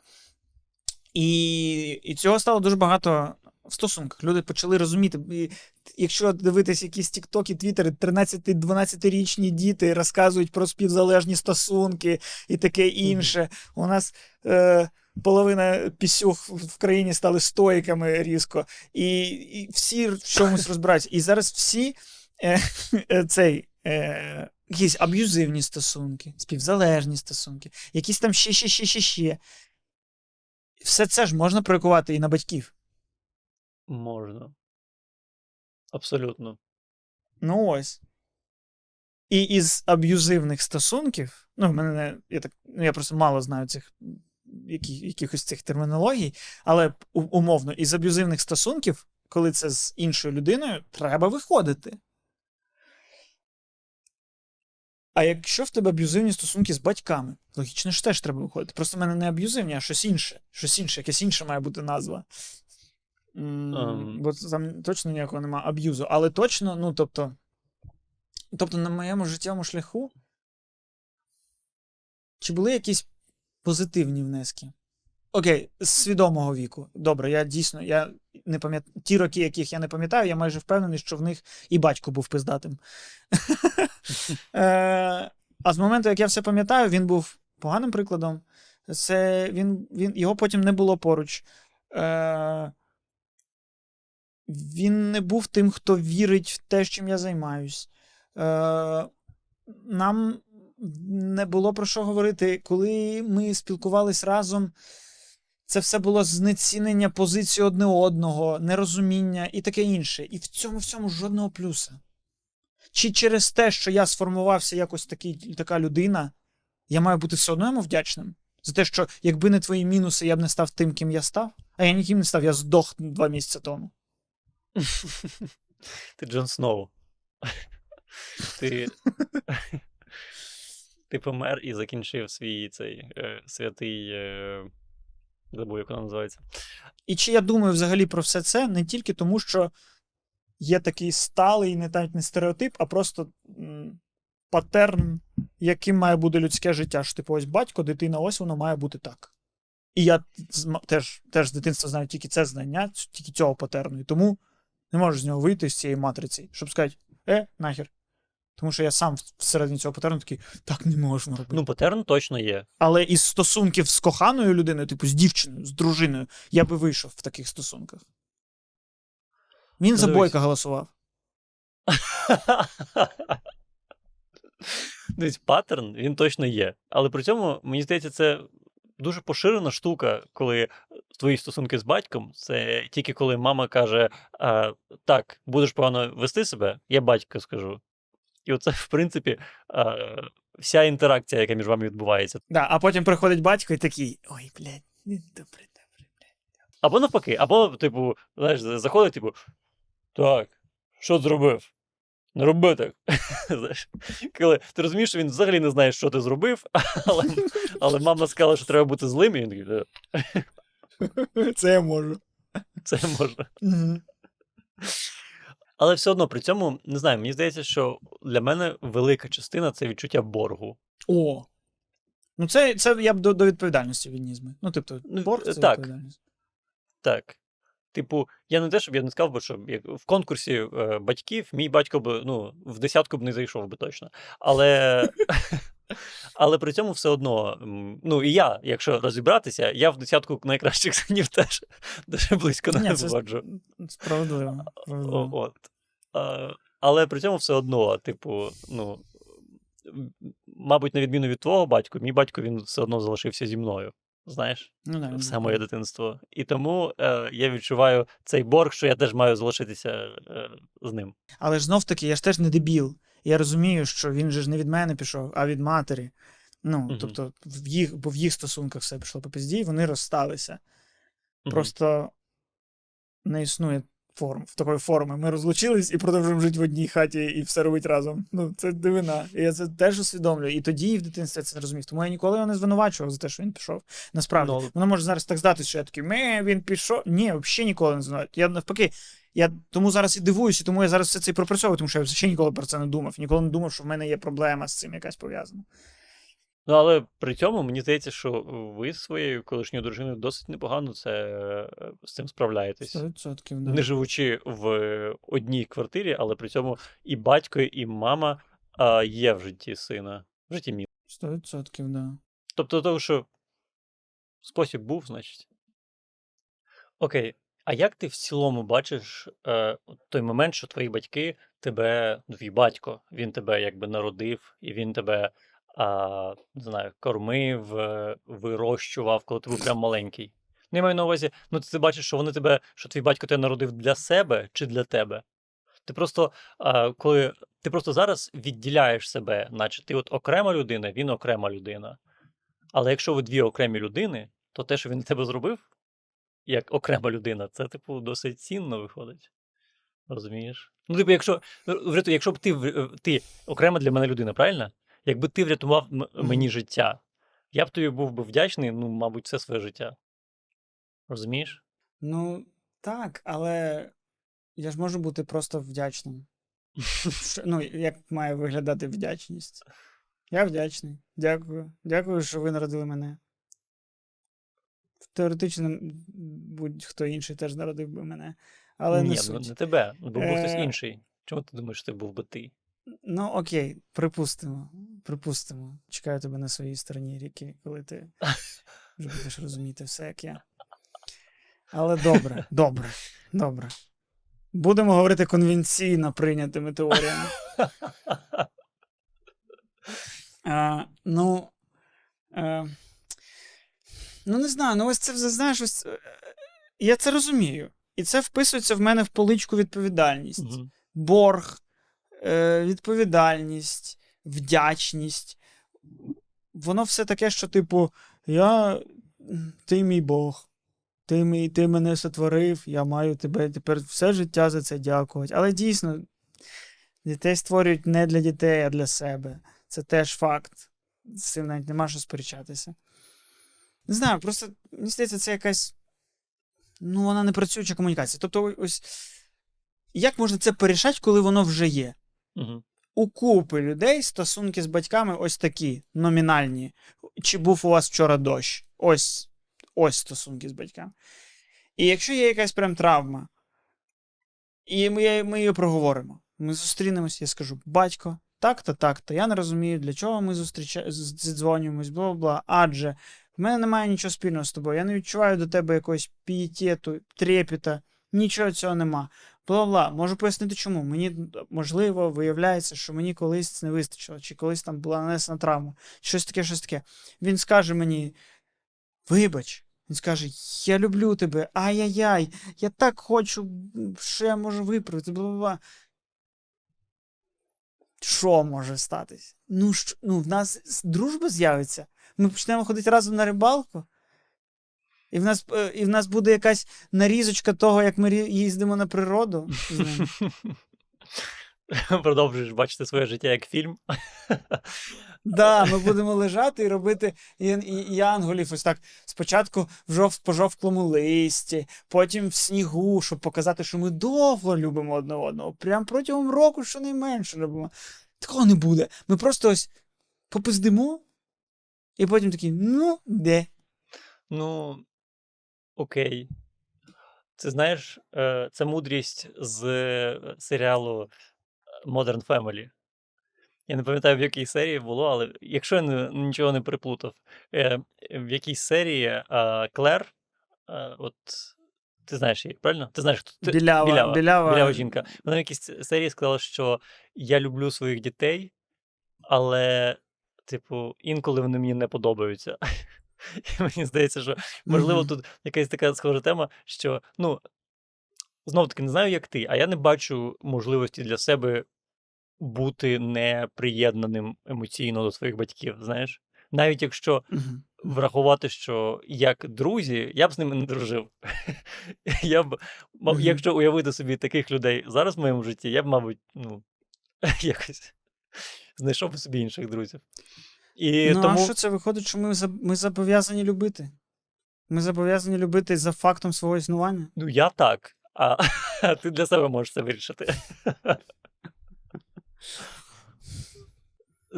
І, і цього стало дуже багато в стосунках. Люди почали розуміти. І, якщо дивитись якісь тіктоки, твіттери, 13-12-річні діти розказують про співзалежні стосунки і таке інше. У нас. Е, половина пісюх в країні стали стоїками різко, і, і всі в чомусь [LAUGHS] розбираються. І зараз всі е, е, цей. Е, Якісь аб'юзивні стосунки, співзалежні стосунки, якісь там ще, ще, ще, ще, ще. Все це ж можна проєкувати і на батьків. Можна. Абсолютно. Ну ось. І із аб'юзивних стосунків, ну, в мене я так, ну, я просто мало знаю цих які, якихось цих термінологій, але умовно, із аб'юзивних стосунків, коли це з іншою людиною, треба виходити. А якщо в тебе аб'юзивні стосунки з батьками, логічно ж теж треба виходити. Просто в мене не аб'юзивні, а щось інше. Щось інше, якась інша має бути назва. Mm, um. Бо там точно ніякого немає аб'юзу. Але точно, ну тобто. Тобто, на моєму життєвому шляху. Чи були якісь позитивні внески? Окей, з свідомого віку. Добре, я дійсно я не пам'ятаю. Ті роки, яких я не пам'ятаю, я майже впевнений, що в них і батько був пиздатим. [LAUGHS] Е, А з моменту, як я все пам'ятаю, він був поганим прикладом. Це він, він, Його потім не було поруч. Е, Він не був тим, хто вірить в те, чим я займаюсь. Е, Нам не було про що говорити. Коли ми спілкувались разом, це все було знецінення позиції одне одного, нерозуміння і таке інше. І в цьому всьому жодного плюса. Чи через те, що я сформувався якось такий, така людина, я маю бути все одно йому вдячним? За те, що якби не твої мінуси, я б не став тим, ким я став. А я ніким не став, я здох два місяці тому. Ти Джон Сноу. Ти. [LAUGHS] Ти помер і закінчив свій цей е, святий. Забув, як вона називається. І чи я думаю взагалі про все це не тільки тому, що є такий сталий, не навіть не стереотип, а просто м, яким має бути людське життя. Що типу, ось батько, дитина, ось воно має бути так. І я теж, теж з дитинства знаю тільки це знання, тільки цього патерну. І тому не можу з нього вийти з цієї матриці, щоб сказати, е, нахер. Тому що я сам всередині цього патерну такий, так не можна робити. Ну, патерн точно є. Але із стосунків з коханою людиною, типу з дівчиною, з дружиною, я би вийшов в таких стосунках. Він за бойка голосував. Дивись, паттерн він точно є. Але при цьому, мені здається, це дуже поширена штука, коли твої стосунки з батьком, це тільки коли мама каже: а, так, будеш погано вести себе, я батько скажу. І оце, в принципі, вся інтеракція, яка між вами відбувається. Да, а потім приходить батько і такий: ой, блядь, ну, добре, добре. Або навпаки, або, типу, знаєш, заходить, типу, так, що зробив? Не роби так. [LAUGHS] Знаєш, коли ти розумієш, що він взагалі не знає, що ти зробив, [LAUGHS] але, але мама сказала, що треба бути злим, і він такий, «Е, [LAUGHS] Це я можу. це можна. Мгм. Але все одно при цьому, не знаю, мені здається, що для мене велика частина це відчуття боргу. О. Ну, це, це я б до, до відповідальності відніс би. Ну, тобто, Ну, борг це так. відповідальність. Так. Типу, я не те, щоб я не сказав би, що як в конкурсі е, батьків мій батько би ну, в десятку б не зайшов би точно. Але, [LAUGHS] [LAUGHS] але при цьому все одно, ну і я, якщо розібратися, я в десятку найкращих синів теж [LAUGHS] дуже близько не це вводжу. Справедливо. Справедливо. От. А, але при цьому все одно, типу, ну, мабуть, на відміну від твого батька, мій батько він все одно залишився зі мною. Знаєш? Ну, да, все моє дитинство. І тому е, я відчуваю цей борг, що я теж маю залишитися е, з ним. Але ж знов таки, я ж теж не дебіл. Я розумію, що він же ж не від мене пішов, а від матері. Ну, Мгм. тобто, в їх, бо в їх стосунках все пішло по пізді, і вони розсталися. Мгм. Просто не існує форм, в такої форми. Ми розлучились і продовжуємо жити в одній хаті і все робить разом. Ну, це дивина. І я це теж усвідомлюю. І тоді і в дитинстві я це не розумів. Тому я ніколи його не звинувачував за те, що він пішов. Насправді, Ну, воно може зараз так здатися, що я такий, ме, він пішов. Ні, взагалі ніколи не звинувачую. Я навпаки. Я тому зараз і дивуюся, тому я зараз все це і пропрацьовую, тому що я взагалі ніколи про це не думав. Ніколи не думав, що в мене є проблема з цим якась пов'язана. Ну, але при цьому мені здається, що ви своєю колишньою дружиною досить непогано це, е, з цим справляєтесь. 100%, да. Не живучи в одній квартирі, але при цьому і батько, і мама а, є в житті сина, в житті мій. 100%, да. Тобто, того, що спосіб був, значить. Окей. А як ти в цілому бачиш е, той момент, що твої батьки тебе, ну, твій батько, він тебе якби народив, і він тебе, а, не знаю, кормив, е, вирощував, коли ти був прям маленький. Ну, я маю на увазі, ну ти бачиш, що вони тебе, що твій батько тебе народив для себе чи для тебе? Ти просто, а, коли ти просто зараз відділяєш себе, наче ти от окрема людина, він окрема людина. Але якщо ви дві окремі людини, то те, що він тебе зробив, як окрема людина, це, типу, досить цінно виходить. Розумієш? Ну, типу, якщо, ну, якщо б ти, ти окрема для мене людина, правильно? Якби ти врятував мені життя, я б тобі був би вдячний, ну, мабуть, все своє життя. Розумієш? Ну, так, але я ж можу бути просто вдячним. [LAUGHS] Ну, як має виглядати вдячність? Я вдячний. Дякую. Дякую, що ви народили мене. Теоретично, будь-хто інший теж народив би мене. Але Ні, не ну, суть. не тебе, бо був хтось Е, інший. Чому ти думаєш, що це був би ти? Ну, окей, припустимо. Припустимо. Чекаю тебе на своїй стороні ріки, коли ти вже будеш розуміти все, як я. Але добре, [LAUGHS] добре, добре. Будемо говорити конвенційно прийнятими теоріями. А, [LAUGHS] ну, е, ну, не знаю, ну ось це знаєш, ось, е, я це розумію. І це вписується в мене в поличку відповідальність Мгм. борг, е, відповідальність, вдячність. Воно все таке, що, типу, я, ти мій Бог, ти, мій, ти мене сотворив, я маю тебе тепер все життя за це дякувати. Але дійсно, дітей створюють не для дітей, а для себе. Це теж факт. З цим навіть нема що сперечатися. Не знаю, просто мені здається, це якась. Ну, вона не працююча комунікація. Тобто, ось як можна це порішати, коли воно вже є? Мгм. у купи людей стосунки з батьками ось такі, номінальні. Чи був у вас вчора дощ? Ось, ось стосунки з батьками. І якщо є якась прям травма, і ми, ми її проговоримо. Ми зустрінемось, я скажу: батько, так-то, так-то. Я не розумію, для чого ми зустріча... зідзвонюємось, бла бла. Адже в мене немає нічого спільного з тобою. Я не відчуваю до тебе якогось пієтету, трепіта, нічого цього нема. Бла бла. Можу пояснити, чому. Мені можливо виявляється, що мені колись не вистачило, чи колись там була нанесена травма, щось таке, щось таке. Він скаже мені: Вибач. Він скаже: Я люблю тебе, ай-яй-яй, я так хочу, що я можу виправити, бла-бла-бла. Що може статись? Ну, що, ну, в нас дружба з'явиться. Ми почнемо ходити разом на рибалку. І в нас е, і в нас буде якась нарізочка того, як ми їздимо на природу. з ним. [LAUGHS] Продовжуєш бачити своє життя як фільм. [LAUGHS] Да, ми будемо лежати і робити і, і, і янголів ось так. Спочатку в жов, по жовклому листі, потім в снігу, щоб показати, що ми довго любимо одне одного. Прям протягом року щонайменше любимо. Такого не буде. Ми просто ось попиздимо, і потім такі, ну, де? Ну, окей. Це знаєш, це мудрість з е, серіалу Modern Family. Я не пам'ятаю, в якій серії було, але якщо я нічого не приплутав, е, в якійсь серії Клер, е, от ти знаєш її, правильно? Ти знаєш, хто ти, Білява, білява, білява. білява жінка. Вона в якійсь серії сказала, що я люблю своїх дітей, але, типу, інколи вони мені не подобаються. І мені здається, що можливо тут якась така схожа тема, що ну. Знов таки не знаю, як ти, а я не бачу можливості для себе бути неприєднаним емоційно до своїх батьків. Знаєш, навіть якщо врахувати, що як друзі, я б з ними не дружив. [LAUGHS] Я б, якщо уявити собі таких людей зараз в моєму житті, я б, мабуть, ну, [LAUGHS] якось знайшов собі інших друзів. І ну, тому а що це виходить, що ми, ми зобов'язані любити? Ми зобов'язані любити за фактом свого існування. ну, я так, а, а [LAUGHS] ти для себе можеш це вирішити. [LAUGHS]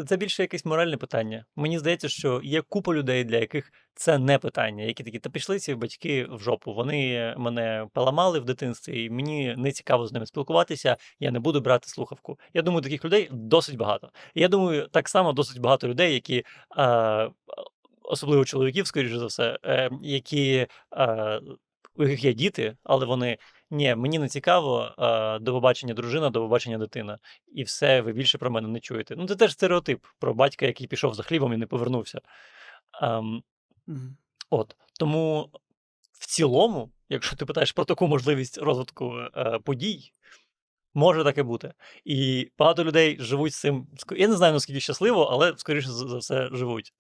Це більше якесь моральне питання. Мені здається, що є купа людей, для яких це не питання, які такі, та пішли ці батьки в жопу. Вони мене поламали в дитинстві, і мені не цікаво з ними спілкуватися. Я не буду брати слухавку. Я думаю, таких людей досить багато. Я думаю, так само досить багато людей, які. Е, Особливо чоловіків, скоріше за все, е, які у яких є діти, але вони ні, мені не цікаво, до побачення дружина, до побачення дитина. І все, ви більше про мене не чуєте. Ну, це теж стереотип про батька, який пішов за хлібом і не повернувся. Ем, Мгм. от. Тому в цілому, якщо ти питаєш про таку можливість розвитку е, подій, може таке бути. І багато людей живуть з цим. Я не знаю, наскільки щасливо, але скоріше за все живуть.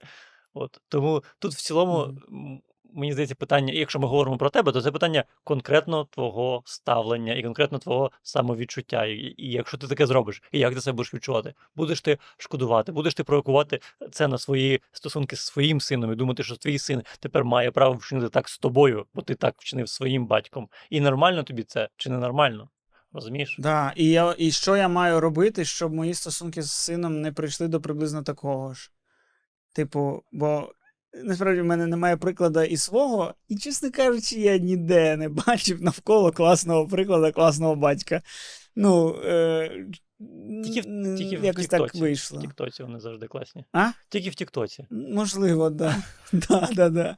От. Тому тут в цілому, Мгм. Мені здається, питання, якщо ми говоримо про тебе, то це питання конкретно твого ставлення і конкретно твого самовідчуття. І, і якщо ти таке зробиш, і як ти себе будеш відчувати? Будеш ти шкодувати, будеш ти провокувати це на свої стосунки з своїм сином і думати, що твій син тепер має право вчинити так з тобою, бо ти так вчинив своїм батьком. І нормально тобі це чи не нормально? Розумієш? Да, і, я, і що я маю робити, щоб мої стосунки з сином не прийшли до приблизно такого ж. Типу, бо насправді в мене немає прикладу і свого, і, чесно кажучи, я ніде не бачив навколо класного прикладу класного батька. Ну, е, Тільки в- тільки в якось так Тіктоці. В. Тіктоці вони завжди класні. А? Тільки в Тіктоці. Можливо, да. [LAUGHS] да, да, да.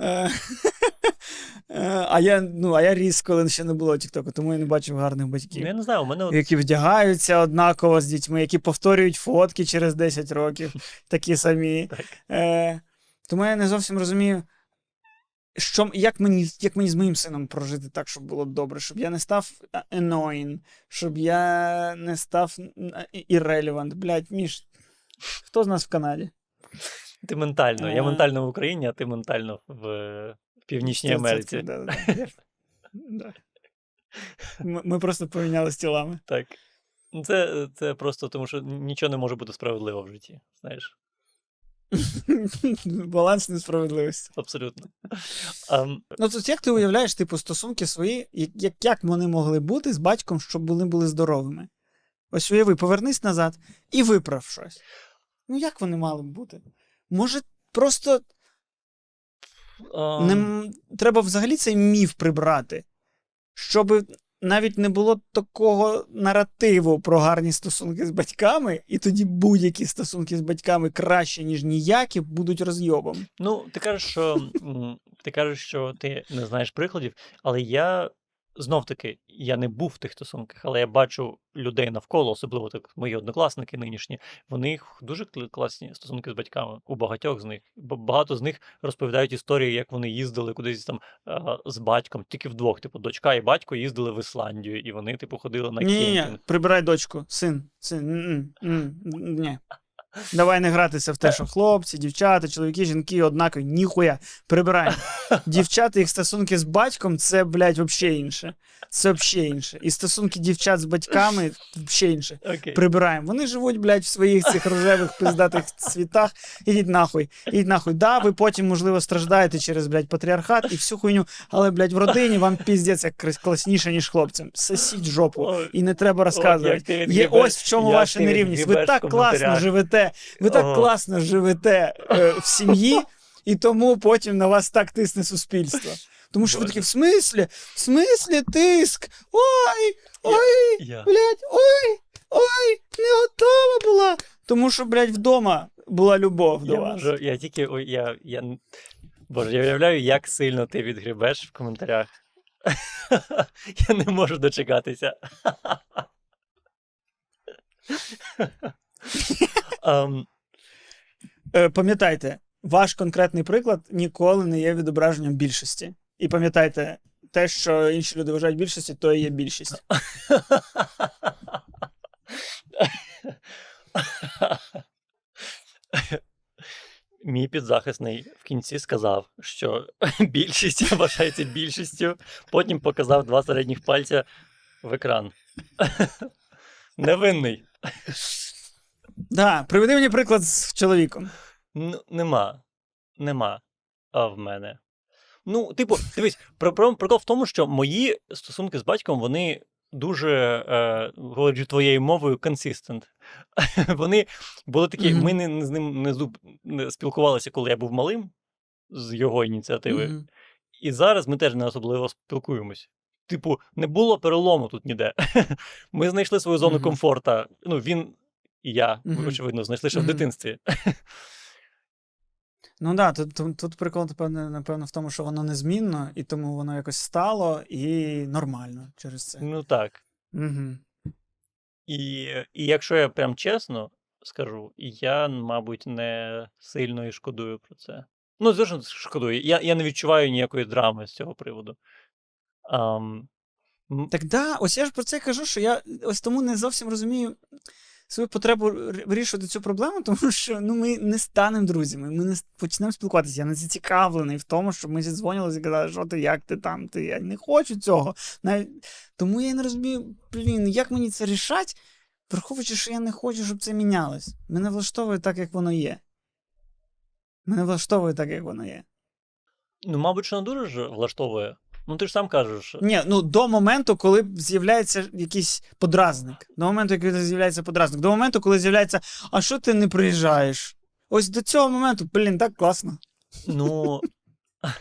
Е, [LAUGHS] е, А я, ну, а я ріс, коли ще не було Тіктоку, тому я не бачив гарних Ну, батьків. я не знаю, у мене Які вдягаються однаково з дітьми, які повторюють фотки через 10 років, [LAUGHS] такі самі. Так. Е, тому я не зовсім розумію, що, як, мені, як мені з моїм сином прожити так, щоб було добре, щоб я не став а, annoying, щоб я не став irrelevant. Блядь, Міш, хто з нас в Канаді? Ти ментально. Я Е. ментально в Україні, а ти ментально в, е, Північній Америці. да, да, да. [LAUGHS] Да. Ми, просто помінялися тілами. Так. Це, це просто тому, що нічого не може бути справедливо в житті. Знаєш, [LAUGHS] Баланс несправедливості. абсолютно. Ам, Ну, тут як ти уявляєш, типу, стосунки свої, як, як, вони могли бути з батьком, щоб вони були здоровими? Ось уяви, повернись назад і виправ щось. Ну як вони мали б бути? Може, просто А, не, треба взагалі цей міф прибрати, щоб навіть не було такого наративу про гарні стосунки з батьками, і тоді будь-які стосунки з батьками краще, ніж ніякі, будуть розйобом. Ну, ти кажеш, що ти кажеш, що ти не знаєш прикладів, але я знов таки я не був в тих стосунках, але я бачу людей навколо, особливо так мої однокласники нинішні. В них дуже кл- класні стосунки з батьками. У багатьох з них. Багато з них розповідають історії, як вони їздили кудись там з батьком, тільки вдвох. Типу, дочка і батько їздили в Ісландію, і вони, типу, ходили на Ні, ні, прибирай дочку, син, син. Ні. Давай не гратися в те, що хлопці, дівчата, чоловіки, жінки однакові, ніхуя. Прибираємо. [LAUGHS] Дівчата, їх стосунки з батьком це, блядь, взагалі інше. Це взагалі інше. І стосунки дівчат з батьками [LAUGHS] взагалі інше. Окей. Прибираємо. Вони живуть, блядь, в своїх цих рожевих пиздатих світах. Ідіть нахуй. Ідіть нахуй. Да, ви потім, можливо, страждаєте через, блядь, патріархат і всю хуйню, але, блядь, в родині вам піздець як класніше, ніж хлопцям. Сосіть жопу. І не треба розказувати. Є ось в чому ваша нерівність. Ви так класно коментарях. Живете. Ви так Ого. класно живете е, в сім'ї, і тому потім на вас так тисне суспільство. Тому що ви такі, в смислі? В смислі тиск? Ой, ой, Я. блядь, ой, ой, не готова була. Тому що, блядь, вдома була любов до Я, вас. можу, я тільки ой, я, я... Боже, я уявляю, як сильно ти відгрібеш в коментарях. [LAUGHS] я не можу дочекатися. [LAUGHS] Ем, Е, пам'ятайте, ваш конкретний приклад ніколи не є відображенням більшості. І пам'ятайте, те, що інші люди вважають більшістю, то і є більшість. Мій підзахисний в кінці сказав, що [LAUGHS] більшість вважається більшістю, потім показав два середніх пальця в екран. [LAUGHS] Невинний. Да, приведи мені приклад з чоловіком. Ну, нема. Нема а в мене. Ну, типу, дивись, про- про- прикол в тому, що мої стосунки з батьком, вони дуже, е, говорячи твоєю мовою, consistent. [LAUGHS] Вони були такі, Мгм. ми не, не з ним не, зуб- не спілкувалися, коли я був малим, з його ініціативи. Мгм. І зараз ми теж не особливо спілкуємось. Типу, не було перелому тут ніде. [LAUGHS] Ми знайшли свою зону Мгм. комфорта. Ну, він і я, Мгм. очевидно, знайшли ще в дитинстві. Ну так, да, тут, тут, тут прикол, напевно, напевно, в тому, що воно незмінно, і тому воно якось стало і нормально через це. Ну так. Угу. І, і якщо я прям чесно скажу, я, мабуть, не сильно і шкодую про це. Ну, звісно, шкодую. Я, я не відчуваю ніякої драми з цього приводу. Ам, Так да, ось я ж про це кажу, що я ось тому не зовсім розумію свою потребу вирішувати цю проблему, [LAUGHS] тому що ну, ми не станемо друзями, ми не почнемо спілкуватися. Я не зацікавлений в тому, щоб ми зідзвонилися і казали, що ти, як ти там, ти. Я не хочу цього. Навіть... Тому я не розумію, блін, як мені це рішать, враховуючи, що я не хочу, щоб це мінялось. Мене влаштовує так, як воно є. Мене влаштовує так, як воно є. ну, мабуть, що не дуже влаштовує. Ну, ти ж сам кажеш. Ні, ну до моменту, коли з'являється якийсь подразник. До моменту, коли з'являється подразник. До моменту, коли з'являється, а що ти не приїжджаєш? Ось до цього моменту, блін, так класно. Ну. [LAUGHS]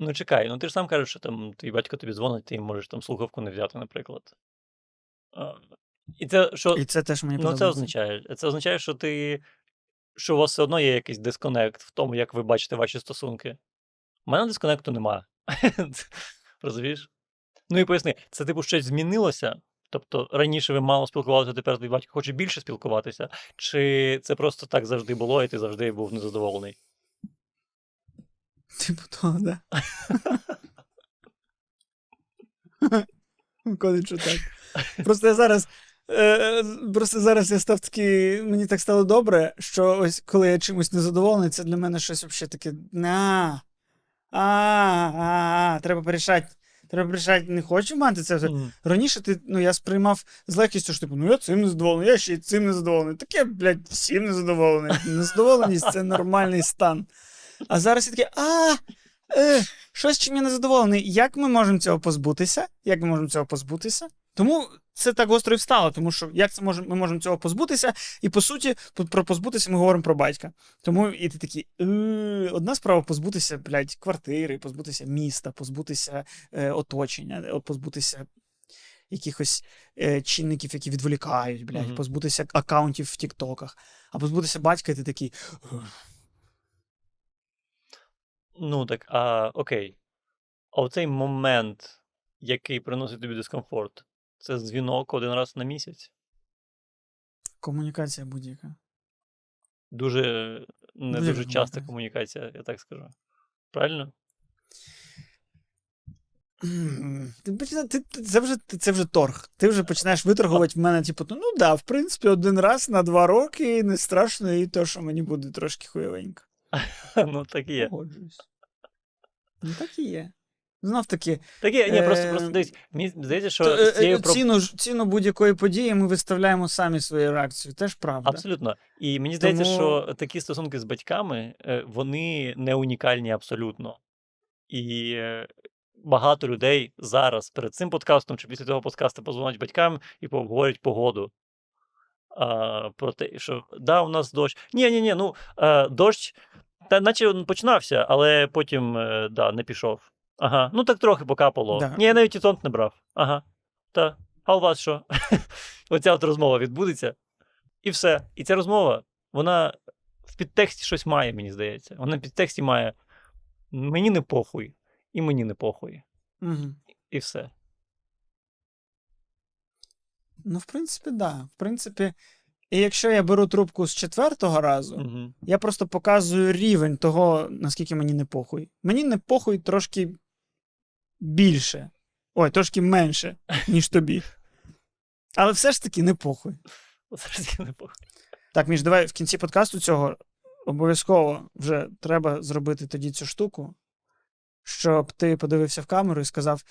Ну, чекай, ну ти ж сам кажеш, що там твій батько тобі дзвонить, ти можеш там слухавку не взяти, наприклад. І це що. І це теж мені Ну, це означає. Це означає, що ти. Що у вас все одно є якийсь дисконект в тому, як ви бачите ваші стосунки. У мене дисконекту нема. [LAUGHS] Розумієш? Ну і поясни, це типу щось змінилося? Тобто раніше ви мало спілкувалися, тепер твій батько хоче більше спілкуватися? Чи це просто так завжди було, і ти завжди був незадоволений? Типу того, да. [LAUGHS] Що так. Просто я зараз. Е, просто зараз я став такий. Мені так стало добре, що ось коли я чимось незадоволений, це для мене щось взагалі таке. На. А, а, а, треба порішати. Треба порішати. Не хочу мати це. все. Раніше ти, ну, я сприймав з легкістю, що типу, ну я цим незадоволений, я ще й цим незадоволений. Таке, блядь, всім незадоволений. Незадоволеність це нормальний стан. А зараз я такий, а, е, щось чим я незадоволений. Як ми можемо цього позбутися? Як ми можемо цього позбутися? Тому це так гостро і встало, тому що як це може, ми можемо цього позбутися, і по суті, про позбутися ми говоримо про батька. Тому і ти такий, «Е, одна справа позбутися, блядь, квартири, позбутися міста, позбутися е, оточення, е, позбутися якихось е, чинників, які відволікають, блядь, Мгм. позбутися аккаунтів в Тіктоках. А позбутися батька, і ти такий. Ну так, а окей. А оцей момент, який приносить тобі дискомфорт, це дзвінок один раз на місяць. Комунікація будь-яка. Дуже не Дуже часта комунікація. я так скажу. Правильно? [CLEARS THROAT] Ти, ти, ти- це, вже, це вже торг. Ти вже починаєш виторгувати в мене, типу, ну да, в принципі, один раз на два роки не страшно, і то, що мені буде трошки хуйовенько. [LAUGHS] Ну, так і є. Погоджуюсь. Ну так і є. Знов таки, Так є, ні, просто, Е, просто дивись, мені здається, що то, е, з цією е, ціну, ціну будь-якої події ми виставляємо самі свою реакцію. Теж правда. Абсолютно. І мені здається, Тому- що такі стосунки з батьками, е, вони не унікальні абсолютно. І е, багато людей зараз перед цим подкастом чи після того подкасту позвонять батькам і поговорять погоду. А, про те, що да, у нас дощ. Ні, ні, ні, ну е, дощ, та наче він починався, але потім е, да, не пішов. Ага, ну так трохи покапало. Да. Ні, я навіть і тонт не брав. Ага. Та. А у вас що? [LAUGHS] Оця от розмова відбудеться. І все. І ця розмова, вона в підтексті щось має, мені здається. Вона в підтексті має мені не похуй, і мені не похуй. Угу. І все. Ну, в принципі, да. В принципі, і якщо я беру трубку з четвертого разу, Угу. Я просто показую рівень того, наскільки мені не похуй. Мені не похуй трошки більше. Ой, трошки менше, ніж тобі. Але все ж таки не похуй. Зараз я не похуй. Так, Міш, давай в кінці подкасту цього обов'язково вже треба зробити тоді цю штуку, щоб ти подивився в камеру і сказав.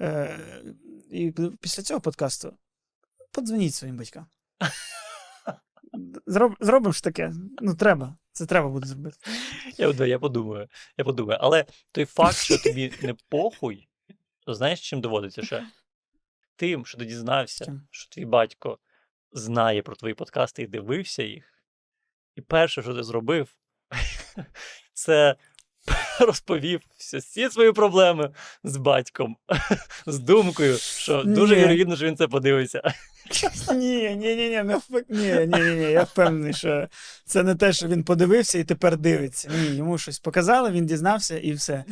Е- і після цього подкасту подзвоніть своїм батькам. Зроб, зробимо ж таке. Ну, треба. Це треба буде зробити. Я, я подумаю. Я подумаю. Але той факт, що тобі не похуй, то знаєш, чим доводиться ще? [LAUGHS] Тим, що ти дізнався, що твій батько знає про твої подкасти і дивився їх. І перше, що ти зробив, [LAUGHS] це [LAUGHS] розповів всі, всі свої проблеми з батьком, з думкою, що дуже вірогідно, що він це подивиться. [LAUGHS] Ні, ні, ні, ні, навпаки, ні, ні, ні, ні, я впевнений, що це не те, що він подивився і тепер дивиться. Ні, йому щось показали, він дізнався і все.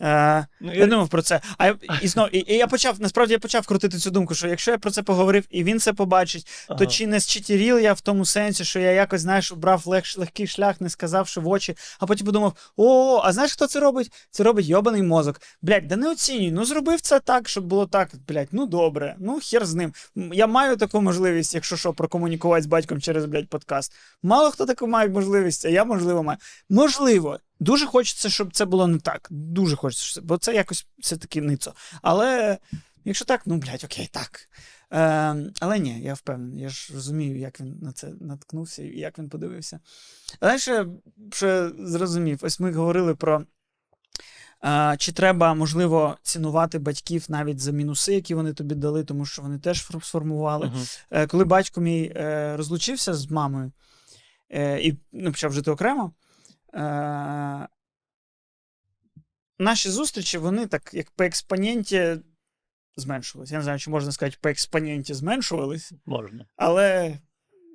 Е, Ну, я думав про це. А я- [LAUGHS] і, знов, і, і я почав, насправді я почав крутити цю думку, що якщо я про це поговорив і він це побачить, то ага. чи не зчитіріл я в тому сенсі, що я якось, знаєш, обрав лег, легкий шлях, не сказавши в очі, а потім подумав: о, а знаєш, хто це робить? Це робить йобаний мозок. Блядь, да не оцінюй. Ну зробив це так, щоб було так. Блядь, ну добре, ну хер з ним. М, Я маю таку можливість, якщо що, прокомунікувати з батьком через, блядь, подкаст. Мало хто таку має можливість, а я, можливо, маю. Можливо. Дуже хочеться, щоб це було не так. Дуже хочеться, бо це якось все-таки ницо. Але якщо так, ну блядь, окей, так. Е, але ні, я впевнений, я ж розумію, як він на це наткнувся і як він подивився. Але ще, ще зрозумів, ось ми говорили про. Чи треба, можливо, цінувати батьків навіть за мінуси, які вони тобі дали, тому що вони теж сформували. Е, Коли батько мій е, розлучився з мамою е, і ну, почав жити окремо, наші зустрічі, вони так, як по експоненті зменшувалися. Я не знаю, чи можна сказати, по експоненті зменшувались, Можна. але,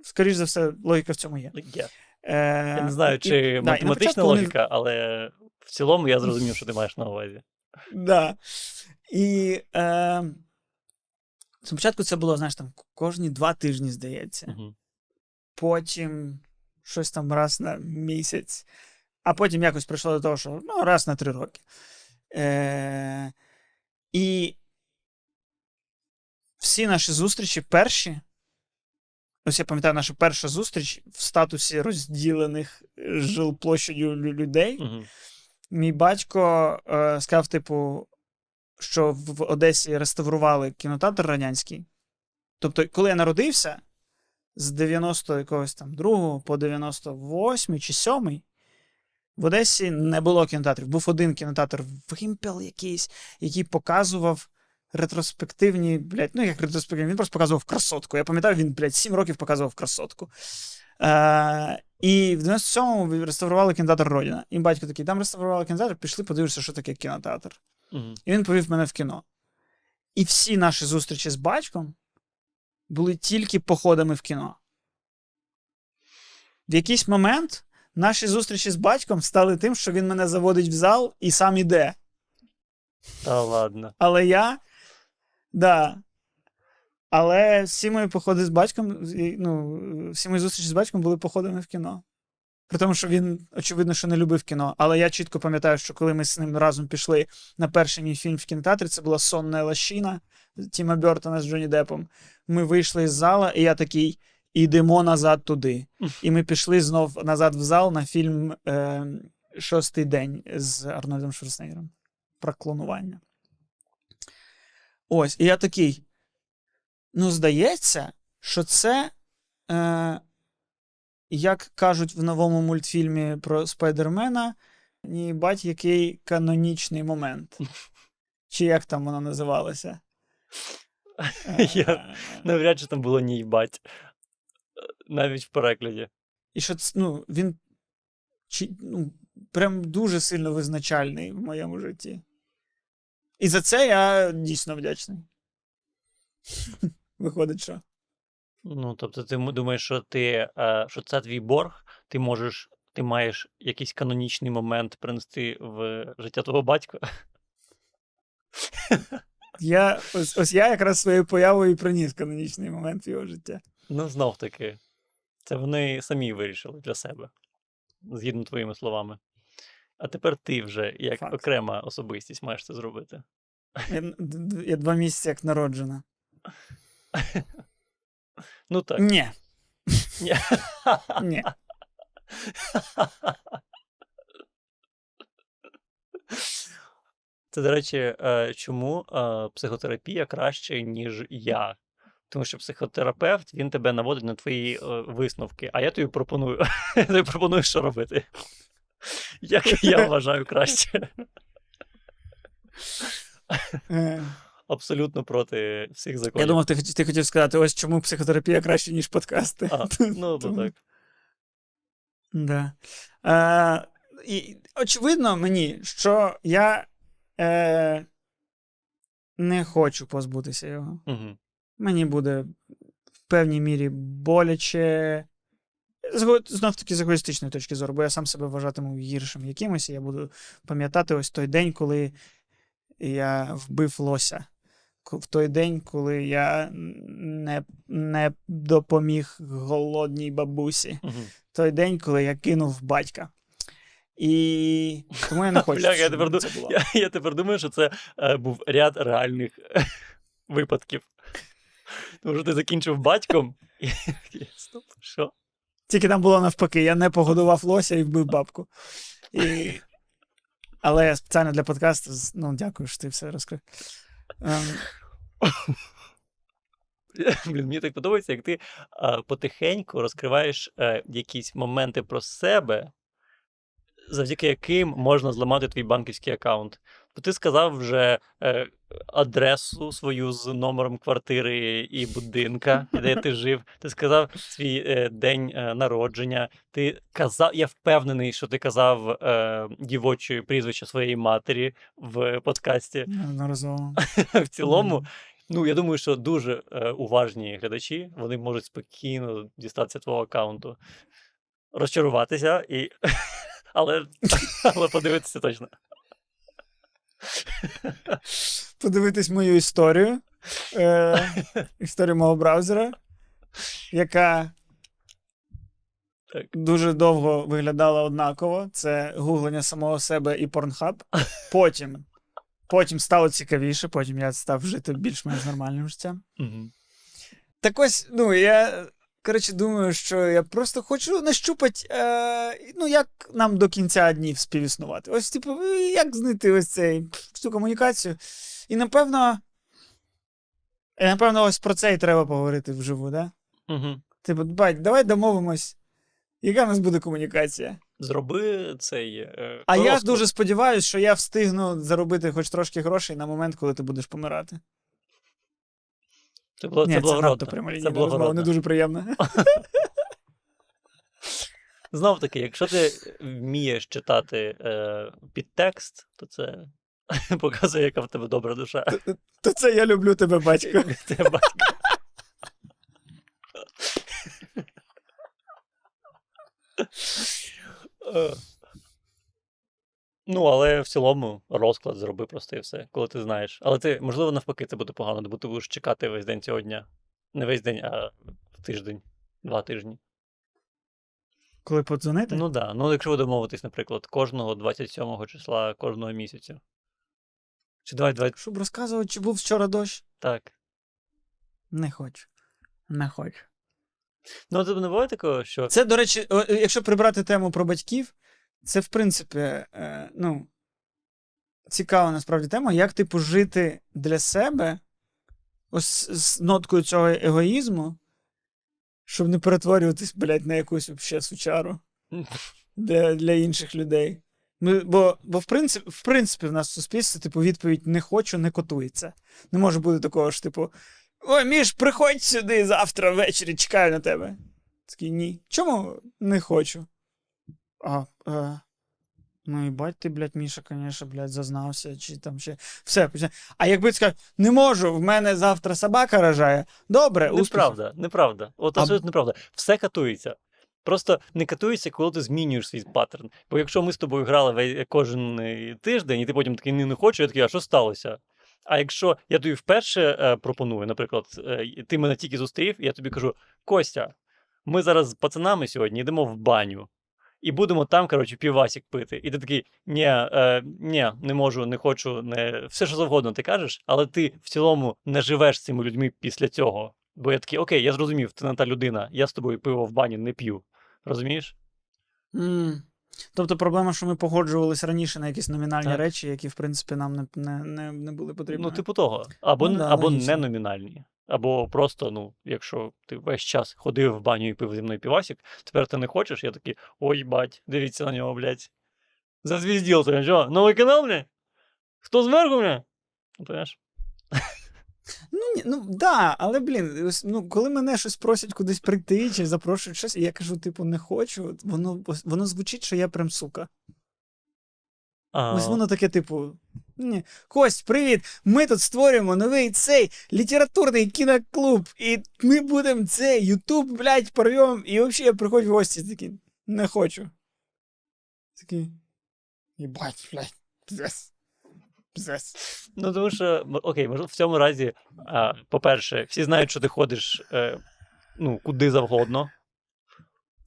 скоріш за все, логіка в цьому є. Є. Е, Я не знаю, чи і на математична вони- логіка, але в цілому я зрозумів, що ти маєш на увазі. Да. І е, спочатку це було, знаєш, там кожні два тижні, здається. Мгм. потім щось там раз на місяць, а потім якось прийшло до того, що ну, раз на три роки. Е, і всі наші зустрічі перші. Ось я пам'ятаю нашу першу зустріч в статусі розділених е, жилплощадю людей. Мгм. Мій батько е, сказав, типу, що в в Одесі реставрували кінотеатр радянський. Тобто, коли я народився, з 90 якогось там другого по 98 чи 7 в Одесі не було кінотеатрів. Був один кінотеатр Вимпел якийсь, який показував ретроспективні, блядь, ну як ретроспективні, він просто показував красотку. Я пам'ятаю, він, блядь, 7 років показував красотку. Е, і в 97-му реставрували кінотеатр Родина. І батько такий, там реставрували кінотеатр, пішли, подивишся, що таке кінотеатр. Мгм. І він повів мене в кіно. І всі наші зустрічі з батьком були тільки походами в кіно. В якийсь момент наші зустрічі з батьком стали тим, що він мене заводить в зал і сам іде. Та ладно. Але я. Да. Але всі мої походи з батьком, ну, всі мої зустрічі з батьком були походами в кіно. При тому, що він, очевидно, що не любив кіно. Але я чітко пам'ятаю, що коли ми з ним разом пішли на перший мій фільм в кінотеатрі, це була Сонна лощина Тіма Бертона з Джонні Деппом. Ми вийшли з зала, і я такий: ідемо назад туди. І ми пішли знов назад в зал на фільм е, Шостий день з Арнольдом Шварценеггером про клонування. Ось, і я такий. Ну, здається, що це, е, як кажуть в новому мультфільмі про Спайдермена, бать який канонічний момент. Чи як там воно називалося? [LAUGHS] Я Е, навряд чи там було ні їбать. Навіть в перекладі. І що це, ну, він чи, ну, прям дуже сильно визначальний в моєму житті. І за це я дійсно вдячний. [LAUGHS] Виходить, що. Ну, тобто, ти думаєш, що ти е, що це твій борг, ти можеш, ти маєш якийсь канонічний момент принести в життя твого батька. [LAUGHS] Я, ось, ось я якраз своєю появою і приніс канонічний момент в його життя. Ну, знов таки, це вони самі вирішили для себе, згідно твоїми словами. А тепер ти вже, як Факт. окрема особистість, маєш це зробити. Я, я два місяці як народжена. Ну так. Ні, Ні. ні. Це, до речі, е, чому е, психотерапія краще, ніж я. Тому що психотерапевт він тебе наводить на твої е, висновки, а я тобі пропоную. [LAUGHS] Я тобі пропоную, що робити. Як я вважаю краще. Е, Абсолютно проти всіх законів. Я думав, ти, ти хотів сказати, ось чому психотерапія краще, ніж подкасти. А, [LAUGHS] ну, то Тому- так. Да. Е, і очевидно мені, що я е, не хочу позбутися його. Угу. Мені буде в певній мірі боляче. Знов таки з егоїстичної точки зору, бо я сам себе вважатиму гіршим якимось, і я буду пам'ятати ось той день, коли я вбив лося. В той день, коли я не, не допоміг голодній бабусі. Угу. Той день, коли я кинув батька. І тому я не [LAUGHS] хочу. Бляха, я тепер це було. Я, я тепер думаю, що це е, був ряд реальних [LAUGHS] випадків. Тому що ти закінчив батьком. Стоп, що? Тільки там було навпаки, я не погодував лося і вбив бабку. І... Але спеціально для подкасту, ну, дякую, що ти все розкрив. Ем, [LAUGHS] Блін, мені так подобається, як ти а, потихеньку розкриваєш е, якісь моменти про себе, завдяки яким можна зламати твій банківський аккаунт. Бо ти сказав вже е, адресу свою з номером квартири і будинка, де ти жив. Ти сказав свій е, день е, народження. Ти казав, я впевнений, що ти казав е, дівочою прізвище своєї матері в подкасті. Неодноразово. [LAUGHS] В цілому, ну я думаю, що дуже е, уважні глядачі вони можуть спокійно дістатися твого аккаунту, розчаруватися і. [LAUGHS] Але, але подивитися точно. [LAUGHS] Подивитись мою історію. Е, [LAUGHS] історію мого браузера, яка Так. дуже довго виглядала однаково. Це гуглення самого себе і Pornhub. [LAUGHS] Потім, потім стало цікавіше, потім я став жити більш-менш нормальним життям. Мгм. Так ось, ну, я, коротше, думаю, що я просто хочу нащупати, е, ну, як нам до кінця днів співіснувати. Ось, типу, е, як знайти ось цей, цю комунікацію. І, напевно, і, напевно, ось про це і треба поговорити вживу, да? Мгм. Типу, бать, давай домовимось, яка в нас буде комунікація. Зроби цей. Е, А я розклад. дуже сподіваюся, що я встигну заробити хоч трошки грошей на момент, коли ти будеш помирати. Це було, Ні, це це благородно. надто прямолінійна Це розмова, благородно. не дуже приємна. [LAUGHS] Знов таки, якщо ти вмієш читати е, підтекст, то це [LAUGHS] показує, яка в тебе добра душа. То це я люблю тебе, батько. [LAUGHS] Це батько. Ну, але в цілому розклад зроби просто і все, коли ти знаєш. Але ти, можливо, навпаки, це буде погано, бо ти будеш чекати весь день цього дня. Не весь день, а тиждень, два тижні. Коли подзвонити? Ну так, да. ну якщо ви домовитесь, наприклад, кожного 27 числа кожного місяця. Чи давай, давай Щоб розказувати, чи був вчора дощ? так. Не хочу. Не хочу. Ну, це не буває такого, що. Це, до речі, е, якщо прибрати тему про батьків, це, в принципі, е, ну, цікава насправді тема, як, типу, жити для себе ось з ноткою цього егоїзму, щоб не перетворюватись, блядь, на якусь вообще сучару для, для інших людей. Ми, бо, бо в, принципі, в принципі, в нас в суспільстві, типу, відповідь не хочу, не котується. Не може бути такого ж, типу, ой, Міш, приходь сюди завтра ввечері, чекаю на тебе. Такий ні. Чому не хочу? А, е, ну і бать ти, блядь, Міша, звісно, блядь, зазнався, чи там ще. Все. А якби ти сказав, не можу, в мене завтра собака рожає. Добре, успіхів. Неправда, неправда. От А- абсолютно неправда. Все катується. Просто не катується, коли ти змінюєш свій паттерн. Бо якщо ми з тобою грали кожен е, тиждень, і ти потім такий «Ні, не хочу, я такий, а що сталося? А якщо я тобі вперше е, пропоную, наприклад, е, ти мене тільки зустрів, і я тобі кажу: Костя, ми зараз з пацанами сьогодні йдемо в баню. І будемо там, коротше, півасік пити. І ти такий: ні, е, ні, не можу, не хочу, не все що завгодно ти кажеш, але ти в цілому не живеш з цими людьми після цього. Бо я такий, окей, я зрозумів, ти не та людина, я з тобою пиво в бані не п'ю. Розумієш? М. Тобто проблема, що ми погоджувалися раніше на якісь номінальні Так. речі, які, в принципі, нам не, не, не, не були потрібні. Ну, типу того. Або, Ну да, або не номінальні. Або просто, ну, якщо ти весь час ходив в баню і пив зі мною півасік, тепер ти не хочеш, я такий, ой, бать, дивіться на нього, блядь. Зазвізділ ти, що? Новий канал, блядь? Хто зверху, блядь? Ну, Понимаєш? Ну, ні, ну да, але блін, ну, коли мене щось просять кудись прийти чи запрошують щось, і я кажу, типу, не хочу, воно, воно звучить, що я прям сука. А, Ось воно таке, типу. Ні. Кость, привіт! Ми тут створюємо новий цей літературний кіноклуб, і ми будемо цей Ютуб, блядь, порвем, і взагалі приходь в гості. Такі, не хочу. Такий. Єбать, блядь. Пиздец. Пиздец. Ну, тому що, окей, можливо, в цьому разі, по-перше, всі знають, що ти ходиш е, ну, куди завгодно.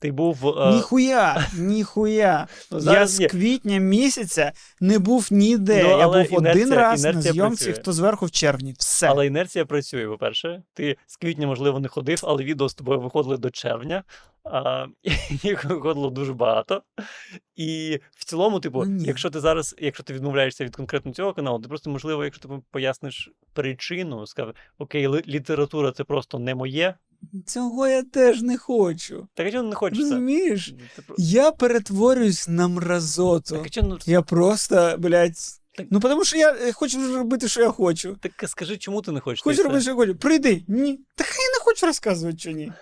Ти був. Е, Ніхуя, ніхуя. ну, Я з є. квітня місяця не був ніде. Ну, я був один раз на зйомці, працює. хто зверху в червні. Все. Але інерція працює, по-перше. Ти з квітня, можливо, не ходив, але відео з тобою виходили до червня. А, [LAUGHS] їх виходило дуже багато. І в цілому, типу, Ну, ні. якщо ти зараз, якщо ти відмовляєшся від конкретно цього каналу, ти просто, можливо, якщо ти поясниш причину, скажеш, окей, література це просто не моє. Цього я теж не хочу. Так а чого не хочеться? Розумієш? Я перетворююсь на мразоту. Так а чого, ну, Я просто, блядь. Так- Ну, тому що я е, хочу робити, що я хочу. так скажи, чому ти не хочеш? Хочу робити, що я хочу. Прийди. Ні. Та хай я не хочу розказувати, що ні.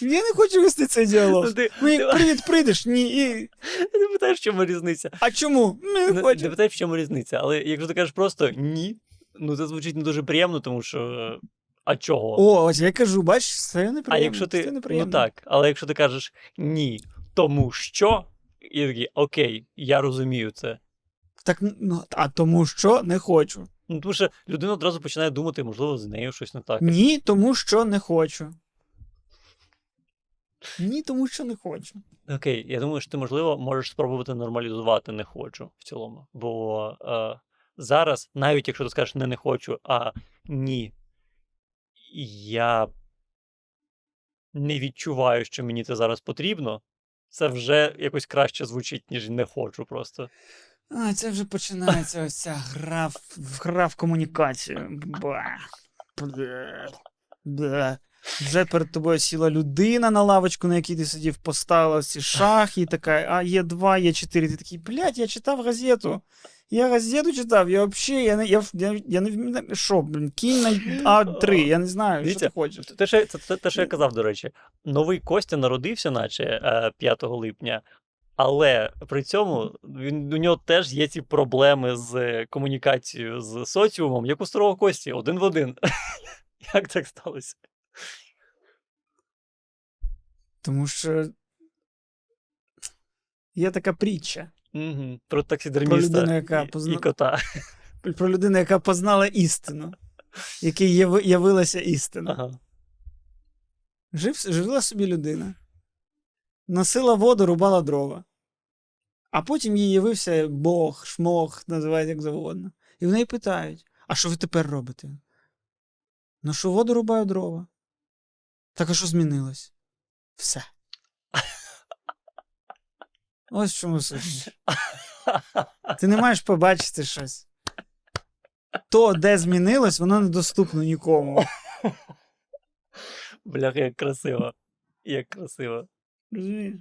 Я не хочу вести цей діалог. Ну, ти, Мені ти, привіт, прийдеш? Ні. І... ти питаєш, в чому різниця? А чому? Не Не, хочу. не питай, в чому різниця, але якщо ти кажеш просто ні, ну це звучить не дуже приємно, тому що. А чого? О, ось я кажу, бачиш, це а неприємно. якщо ти. це Ну так, але якщо ти кажеш ні, тому що. І такий, окей, я розумію це. Так, ну, а тому що не хочу. Ну, тому що людина одразу починає думати, можливо, з нею щось не так. Ні, тому що не хочу. Ні, тому що не хочу. Окей, я думаю, що ти, можливо, можеш спробувати нормалізувати не хочу в цілому. Бо е, зараз, навіть якщо ти скажеш не не хочу, а ні, я не відчуваю, що мені це зараз потрібно, це вже якось краще звучить, ніж не хочу просто. А, це вже [LAUGHS] починається ось ця гра в, гра в комунікацію. Бе. Бе. Вже перед тобою сіла людина на лавочку, на якій ти сидів, поставила ці шахи, і така, а є два, є чотири. Ти такий, блядь, я читав газету. Я газету читав, я взагалі, я не, я, я, я не що, блін, кінь на [LAUGHS] А3, я не знаю, що Дивіться, ти хочеш. Те, що, це, те, що я казав, до речі. Новий Костя народився, наче е, 5 липня, але при цьому він, у нього теж є ці проблеми з комунікацією з соціумом, як у старого Кості, один в один. [LAUGHS] Як так сталося? Тому що є така притча Угу. Про про людину, яка позна... і кота. про людину, яка познала істину, якій яви... явилася істина. Ага. Жив, жила собі людина, носила воду, рубала дрова. А потім їй явився Бог, шмох, називають як завгодно. І в неї питають: а що ви тепер робите? Ношу воду, рубаю дрова. Так а що змінилось? Все. Ось в чому суть. Ти не маєш побачити щось. То, де змінилось, воно недоступно нікому. Бляха, як красиво. Як красиво. Розумієш?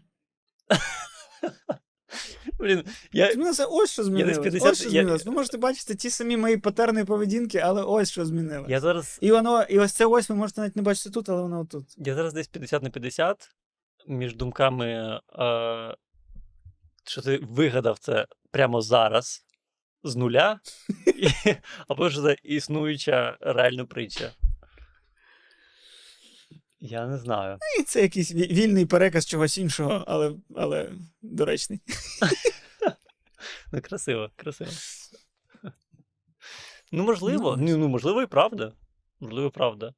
[LAUGHS] Блін, я, Змінилося ось що змінилось. 50 ось що я- Ви можете бачити ті самі мої патерни поведінки, але ось що змінилось. я зараз І воно, і ось це ось ви можете навіть не бачити тут, але воно тут. Я зараз десь 50 на 50 між думками, е, що ти вигадав це прямо зараз з нуля, [LAUGHS] або ж це існуюча реальна притча. Я не знаю. І це якийсь вільний переказ чогось іншого, але, але доречний. [LAUGHS] Ну, красиво, красиво. Ну, можливо, Ну, ну, ну, можливо, і правда. Можливо, правда.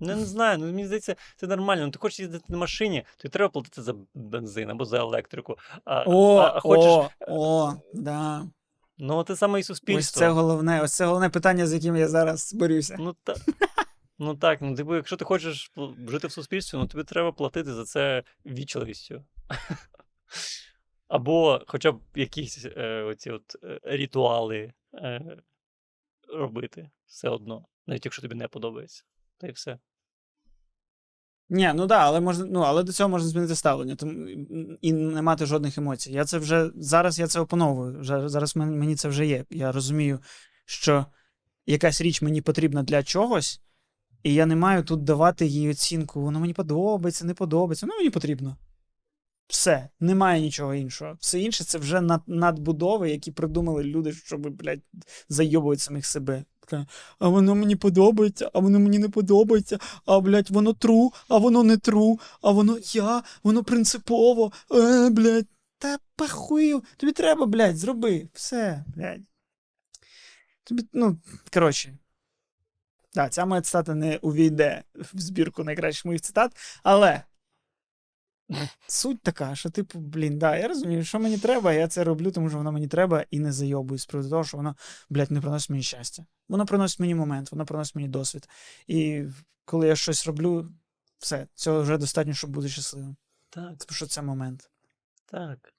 Ну, я не знаю, ну мені здається, це нормально. Ну, ти хочеш їздити на машині, то треба платити за бензин або за електрику. А, О, а, а хочеш, о, о, да. ну те саме і Ось суспільство. це головне, ось це головне питання, з яким я зараз борюся. Ну так. [LAUGHS] Ну так, ну типу, якщо ти хочеш жити в суспільстві, ну тобі треба платити за це вічливістю. [LAUGHS] Або хоча б якісь е, оці от е, ритуали е, робити все одно, навіть якщо тобі не подобається. Та й все. Ні, ну да, але можна, ну але до цього можна змінити ставлення тому, і не мати жодних емоцій. Я це вже зараз я це опановую. Вже зараз мені це вже є. Я розумію, що якась річ мені потрібна для чогось, і я не маю тут давати їй оцінку. Воно мені подобається, не подобається. Ну мені потрібно. Все, немає нічого іншого. Все інше це вже над, надбудови, які придумали люди, щоб, блядь, зайобують самих себе. А воно мені подобається, а воно мені не подобається, а, блядь, воно тру, а воно не тру, а воно я, воно принципово, е, блядь. Та похую, тобі треба, блядь, зроби. Все, блядь. Тобі, ну, коротше. Так, ця моя цитата не увійде в збірку найкращих моїх цитат, але суть така, що, типу, блін, да, я розумію, що мені треба, я це роблю, тому що воно мені треба, і не зайобую з приводу того, що воно, блядь, не приносить мені щастя. Воно приносить мені момент, воно приносить мені досвід. І коли я щось роблю, все, цього вже достатньо, щоб бути щасливим. Так, Тому що це момент. так.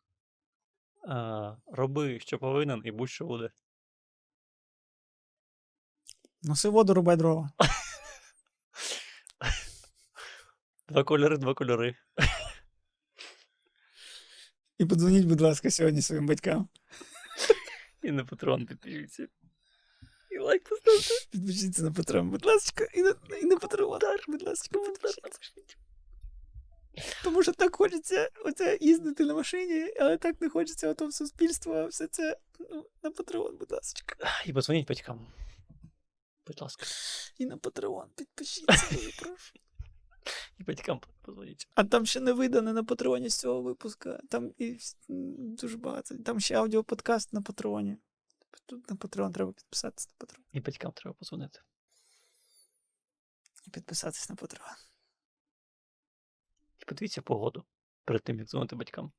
А, роби, що повинен, і будь-що буде. Носи воду, рубай дрова. Два кольори, два кольори. І подзвоніть, будь ласка, сьогодні своїм батькам. І на патрон підпишіться. І лайк поставте. Підпишіться на Патрон, будь ласка, і на, і на Патреон, будь ласка, підпишіться. Тому що так хочеться оце їздити на машині, але так не хочеться ото в суспільство, все це ну, на Патреон, будь ласка. І подзвоніть батькам. Будь ласка. І на Патреон підпишіться, дуже прошу. [LAUGHS] І батькам подзвоніть. А там ще не видане на Патреоні з цього випуска. Там і дуже багато. Там ще аудіоподкаст на Патреоні. Тут на Патреон треба підписатися на Патреон. І батькам треба подзвонити. І підписатись на Патреон. І подивіться погоду перед тим, як дзвонити батькам.